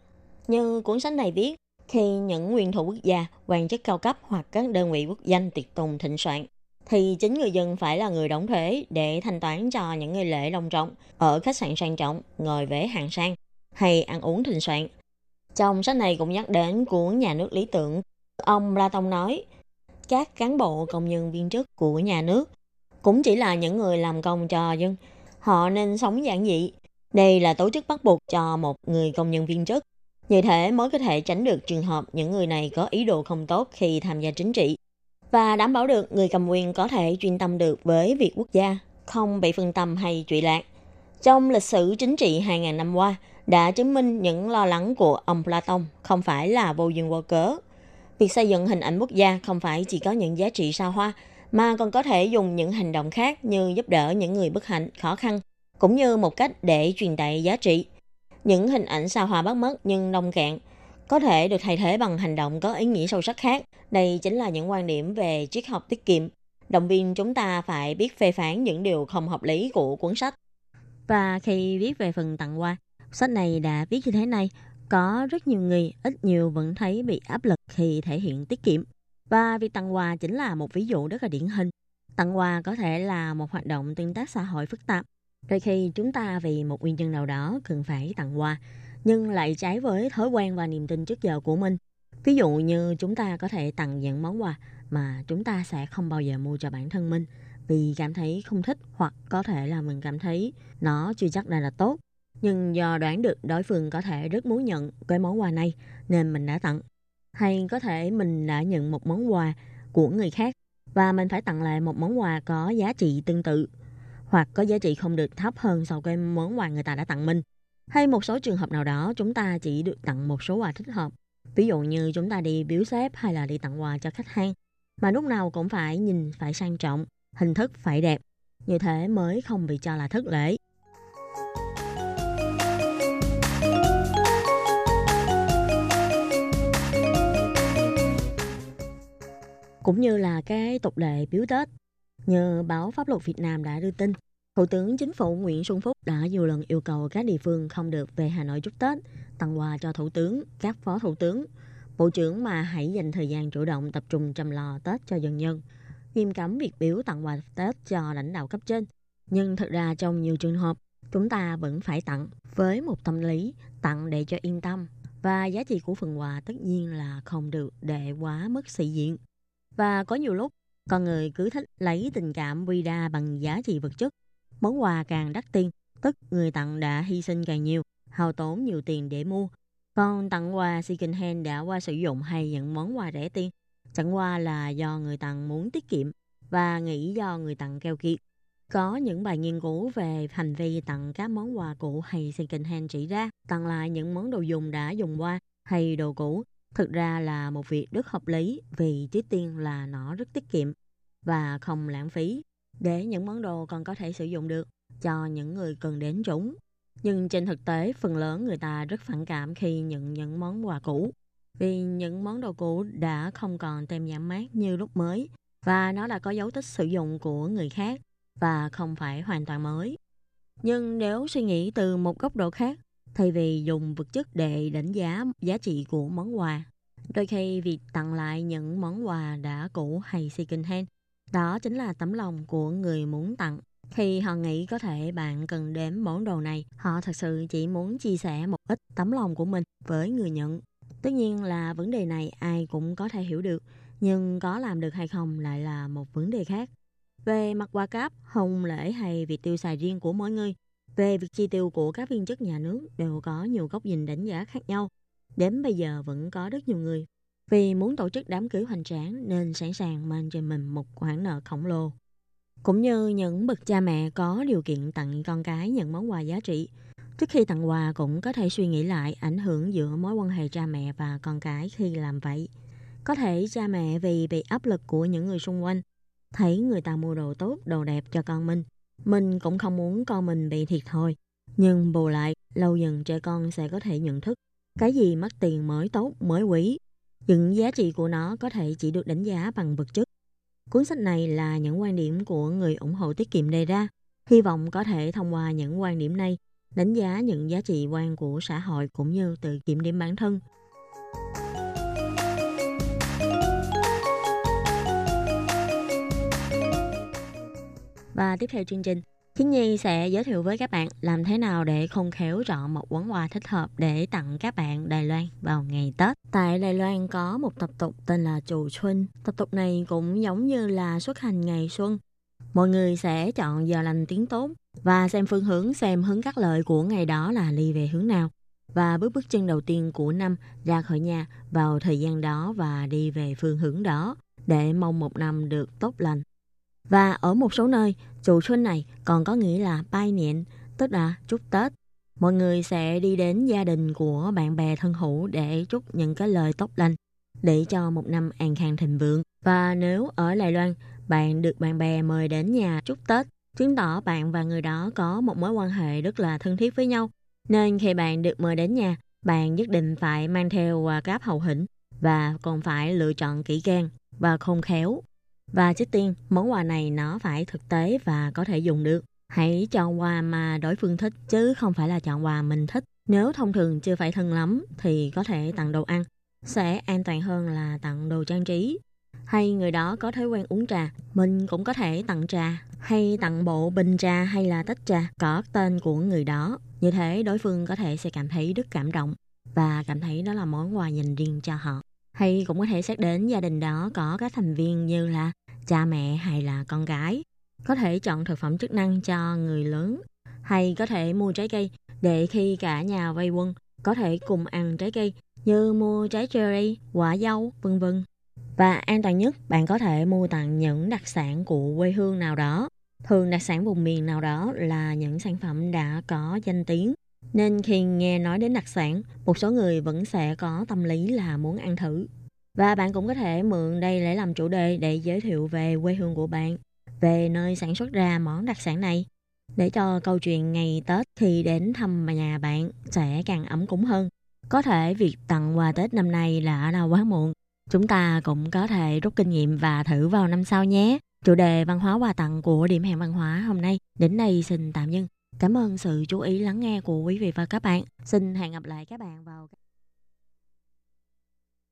Như cuốn sách này viết, khi những nguyên thủ quốc gia, quan chức cao cấp hoặc các đơn vị quốc danh tiệc tùng thịnh soạn, thì chính người dân phải là người đóng thuế để thanh toán cho những nghi lễ long trọng ở khách sạn sang trọng, ngồi vế hàng sang hay ăn uống thịnh soạn. Trong sách này cũng nhắc đến của nhà nước lý tưởng. Ông Platon nói, các cán bộ công nhân viên chức của nhà nước cũng chỉ là những người làm công cho dân. Họ nên sống giản dị. Đây là tổ chức bắt buộc cho một người công nhân viên chức. Như thế mới có thể tránh được trường hợp những người này có ý đồ không tốt khi tham gia chính trị và đảm bảo được người cầm quyền có thể chuyên tâm được với việc quốc gia, không bị phân tâm hay trụy lạc. Trong lịch sử chính trị 2.000 năm qua, đã chứng minh những lo lắng của ông Platon không phải là vô duyên vô cớ. Việc xây dựng hình ảnh quốc gia không phải chỉ có những giá trị sao hoa, mà còn có thể dùng những hành động khác như giúp đỡ những người bất hạnh, khó khăn, cũng như một cách để truyền tải giá trị. Những hình ảnh sao hoa bắt mất nhưng nông cạn có thể được thay thế bằng hành động có ý nghĩa sâu sắc khác. Đây chính là những quan điểm về triết học tiết kiệm. Động viên chúng ta phải biết phê phán những điều không hợp lý của cuốn sách. Và khi viết về phần tặng quà, sách này đã viết như thế này. Có rất nhiều người, ít nhiều vẫn thấy bị áp lực khi thể hiện tiết kiệm. Và việc tặng quà chính là một ví dụ rất là điển hình. Tặng quà có thể là một hoạt động tương tác xã hội phức tạp. Đôi khi chúng ta vì một nguyên nhân nào đó cần phải tặng quà, nhưng lại trái với thói quen và niềm tin trước giờ của mình. Ví dụ như chúng ta có thể tặng những món quà mà chúng ta sẽ không bao giờ mua cho bản thân mình vì cảm thấy không thích hoặc có thể là mình cảm thấy nó chưa chắc là là tốt. Nhưng do đoán được đối phương có thể rất muốn nhận cái món quà này nên mình đã tặng. Hay có thể mình đã nhận một món quà của người khác và mình phải tặng lại một món quà có giá trị tương tự hoặc có giá trị không được thấp hơn so với món quà người ta đã tặng mình. Hay một số trường hợp nào đó chúng ta chỉ được tặng một số quà thích hợp. Ví dụ như chúng ta đi biếu xếp hay là đi tặng quà cho khách hàng. Mà lúc nào cũng phải nhìn phải sang trọng, hình thức phải đẹp. Như thế mới không bị cho là thất lễ. Cũng như là cái tục lệ biếu Tết. Như báo Pháp luật Việt Nam đã đưa tin, Thủ tướng Chính phủ Nguyễn Xuân Phúc đã nhiều lần yêu cầu các địa phương không được về Hà Nội chúc Tết, tặng quà cho Thủ tướng, các phó Thủ tướng, Bộ trưởng mà hãy dành thời gian chủ động tập trung chăm lo Tết cho dân nhân, nghiêm cấm việc biếu tặng quà Tết cho lãnh đạo cấp trên. Nhưng thực ra trong nhiều trường hợp, chúng ta vẫn phải tặng với một tâm lý tặng để cho yên tâm. Và giá trị của phần quà tất nhiên là không được để quá mất sĩ diện. Và có nhiều lúc, con người cứ thích lấy tình cảm quy ra bằng giá trị vật chất Món quà càng đắt tiền, tức người tặng đã hy sinh càng nhiều, hao tốn nhiều tiền để mua. Còn tặng quà second hand đã qua sử dụng hay những món quà rẻ tiền, chẳng qua là do người tặng muốn tiết kiệm và nghĩ do người tặng keo kiệt. Có những bài nghiên cứu về hành vi tặng các món quà cũ hay second hand chỉ ra tặng lại những món đồ dùng đã dùng qua hay đồ cũ thực ra là một việc rất hợp lý vì trước tiên là nó rất tiết kiệm và không lãng phí để những món đồ còn có thể sử dụng được cho những người cần đến chúng. Nhưng trên thực tế, phần lớn người ta rất phản cảm khi nhận những món quà cũ vì những món đồ cũ đã không còn tem nhãn mát như lúc mới và nó đã có dấu tích sử dụng của người khác và không phải hoàn toàn mới. Nhưng nếu suy nghĩ từ một góc độ khác, thay vì dùng vật chất để đánh giá giá trị của món quà, đôi khi việc tặng lại những món quà đã cũ hay second hand, đó chính là tấm lòng của người muốn tặng. Khi họ nghĩ có thể bạn cần đếm món đồ này, họ thật sự chỉ muốn chia sẻ một ít tấm lòng của mình với người nhận. Tất nhiên là vấn đề này ai cũng có thể hiểu được, nhưng có làm được hay không lại là một vấn đề khác. Về mặt quà cáp, hồng lễ hay việc tiêu xài riêng của mỗi người, về việc chi tiêu của các viên chức nhà nước đều có nhiều góc nhìn đánh giá khác nhau. Đến bây giờ vẫn có rất nhiều người vì muốn tổ chức đám cưới hoành tráng nên sẵn sàng mang trên mình một khoản nợ khổng lồ. Cũng như những bậc cha mẹ có điều kiện tặng con cái những món quà giá trị, trước khi tặng quà cũng có thể suy nghĩ lại ảnh hưởng giữa mối quan hệ cha mẹ và con cái khi làm vậy. Có thể cha mẹ vì bị áp lực của những người xung quanh, thấy người ta mua đồ tốt, đồ đẹp cho con mình. Mình cũng không muốn con mình bị thiệt thôi. Nhưng bù lại, lâu dần trẻ con sẽ có thể nhận thức cái gì mất tiền mới tốt, mới quý. Những giá trị của nó có thể chỉ được đánh giá bằng vật chất. Cuốn sách này là những quan điểm của người ủng hộ tiết kiệm đề ra. Hy vọng có thể thông qua những quan điểm này đánh giá những giá trị quan của xã hội cũng như tự kiểm điểm bản thân Và tiếp theo chương trình, chính Nhi sẽ giới thiệu với các bạn làm thế nào để không khéo chọn một món quà thích hợp để tặng các bạn Đài Loan vào ngày Tết. Tại Đài Loan có một tập tục tên là Chù Xuân. Tập tục này cũng giống như là xuất hành ngày xuân. Mọi người sẽ chọn giờ lành tiếng tốt và xem phương hướng xem hướng cắt lợi của ngày đó là đi về hướng nào và bước bước chân đầu tiên của năm ra khỏi nhà vào thời gian đó và đi về phương hướng đó để mong một năm được tốt lành. Và ở một số nơi, chủ xuân này còn có nghĩa là bay niệm, tức là chúc Tết. Mọi người sẽ đi đến gia đình của bạn bè thân hữu để chúc những cái lời tốt lành, để cho một năm an khang thịnh vượng. Và nếu ở Đài Loan, bạn được bạn bè mời đến nhà chúc Tết, chứng tỏ bạn và người đó có một mối quan hệ rất là thân thiết với nhau. Nên khi bạn được mời đến nhà, bạn nhất định phải mang theo quà cáp hậu hĩnh và còn phải lựa chọn kỹ càng và khôn khéo và trước tiên, món quà này nó phải thực tế và có thể dùng được. Hãy chọn quà mà đối phương thích chứ không phải là chọn quà mình thích. Nếu thông thường chưa phải thân lắm thì có thể tặng đồ ăn. Sẽ an toàn hơn là tặng đồ trang trí. Hay người đó có thói quen uống trà, mình cũng có thể tặng trà. Hay tặng bộ bình trà hay là tách trà có tên của người đó. Như thế đối phương có thể sẽ cảm thấy rất cảm động và cảm thấy đó là món quà dành riêng cho họ. Hay cũng có thể xét đến gia đình đó có các thành viên như là cha mẹ hay là con gái. Có thể chọn thực phẩm chức năng cho người lớn hay có thể mua trái cây để khi cả nhà vây quân có thể cùng ăn trái cây như mua trái cherry, quả dâu, vân vân. Và an toàn nhất, bạn có thể mua tặng những đặc sản của quê hương nào đó. Thường đặc sản vùng miền nào đó là những sản phẩm đã có danh tiếng. Nên khi nghe nói đến đặc sản, một số người vẫn sẽ có tâm lý là muốn ăn thử. Và bạn cũng có thể mượn đây để làm chủ đề để giới thiệu về quê hương của bạn, về nơi sản xuất ra món đặc sản này. Để cho câu chuyện ngày Tết khi đến thăm nhà bạn sẽ càng ấm cúng hơn. Có thể việc tặng quà Tết năm nay là ở đâu quá muộn. Chúng ta cũng có thể rút kinh nghiệm và thử vào năm sau nhé. Chủ đề văn hóa quà tặng của điểm hẹn văn hóa hôm nay đến đây xin tạm dừng. Cảm ơn sự chú ý lắng nghe của quý vị và các bạn. Xin hẹn gặp lại các bạn vào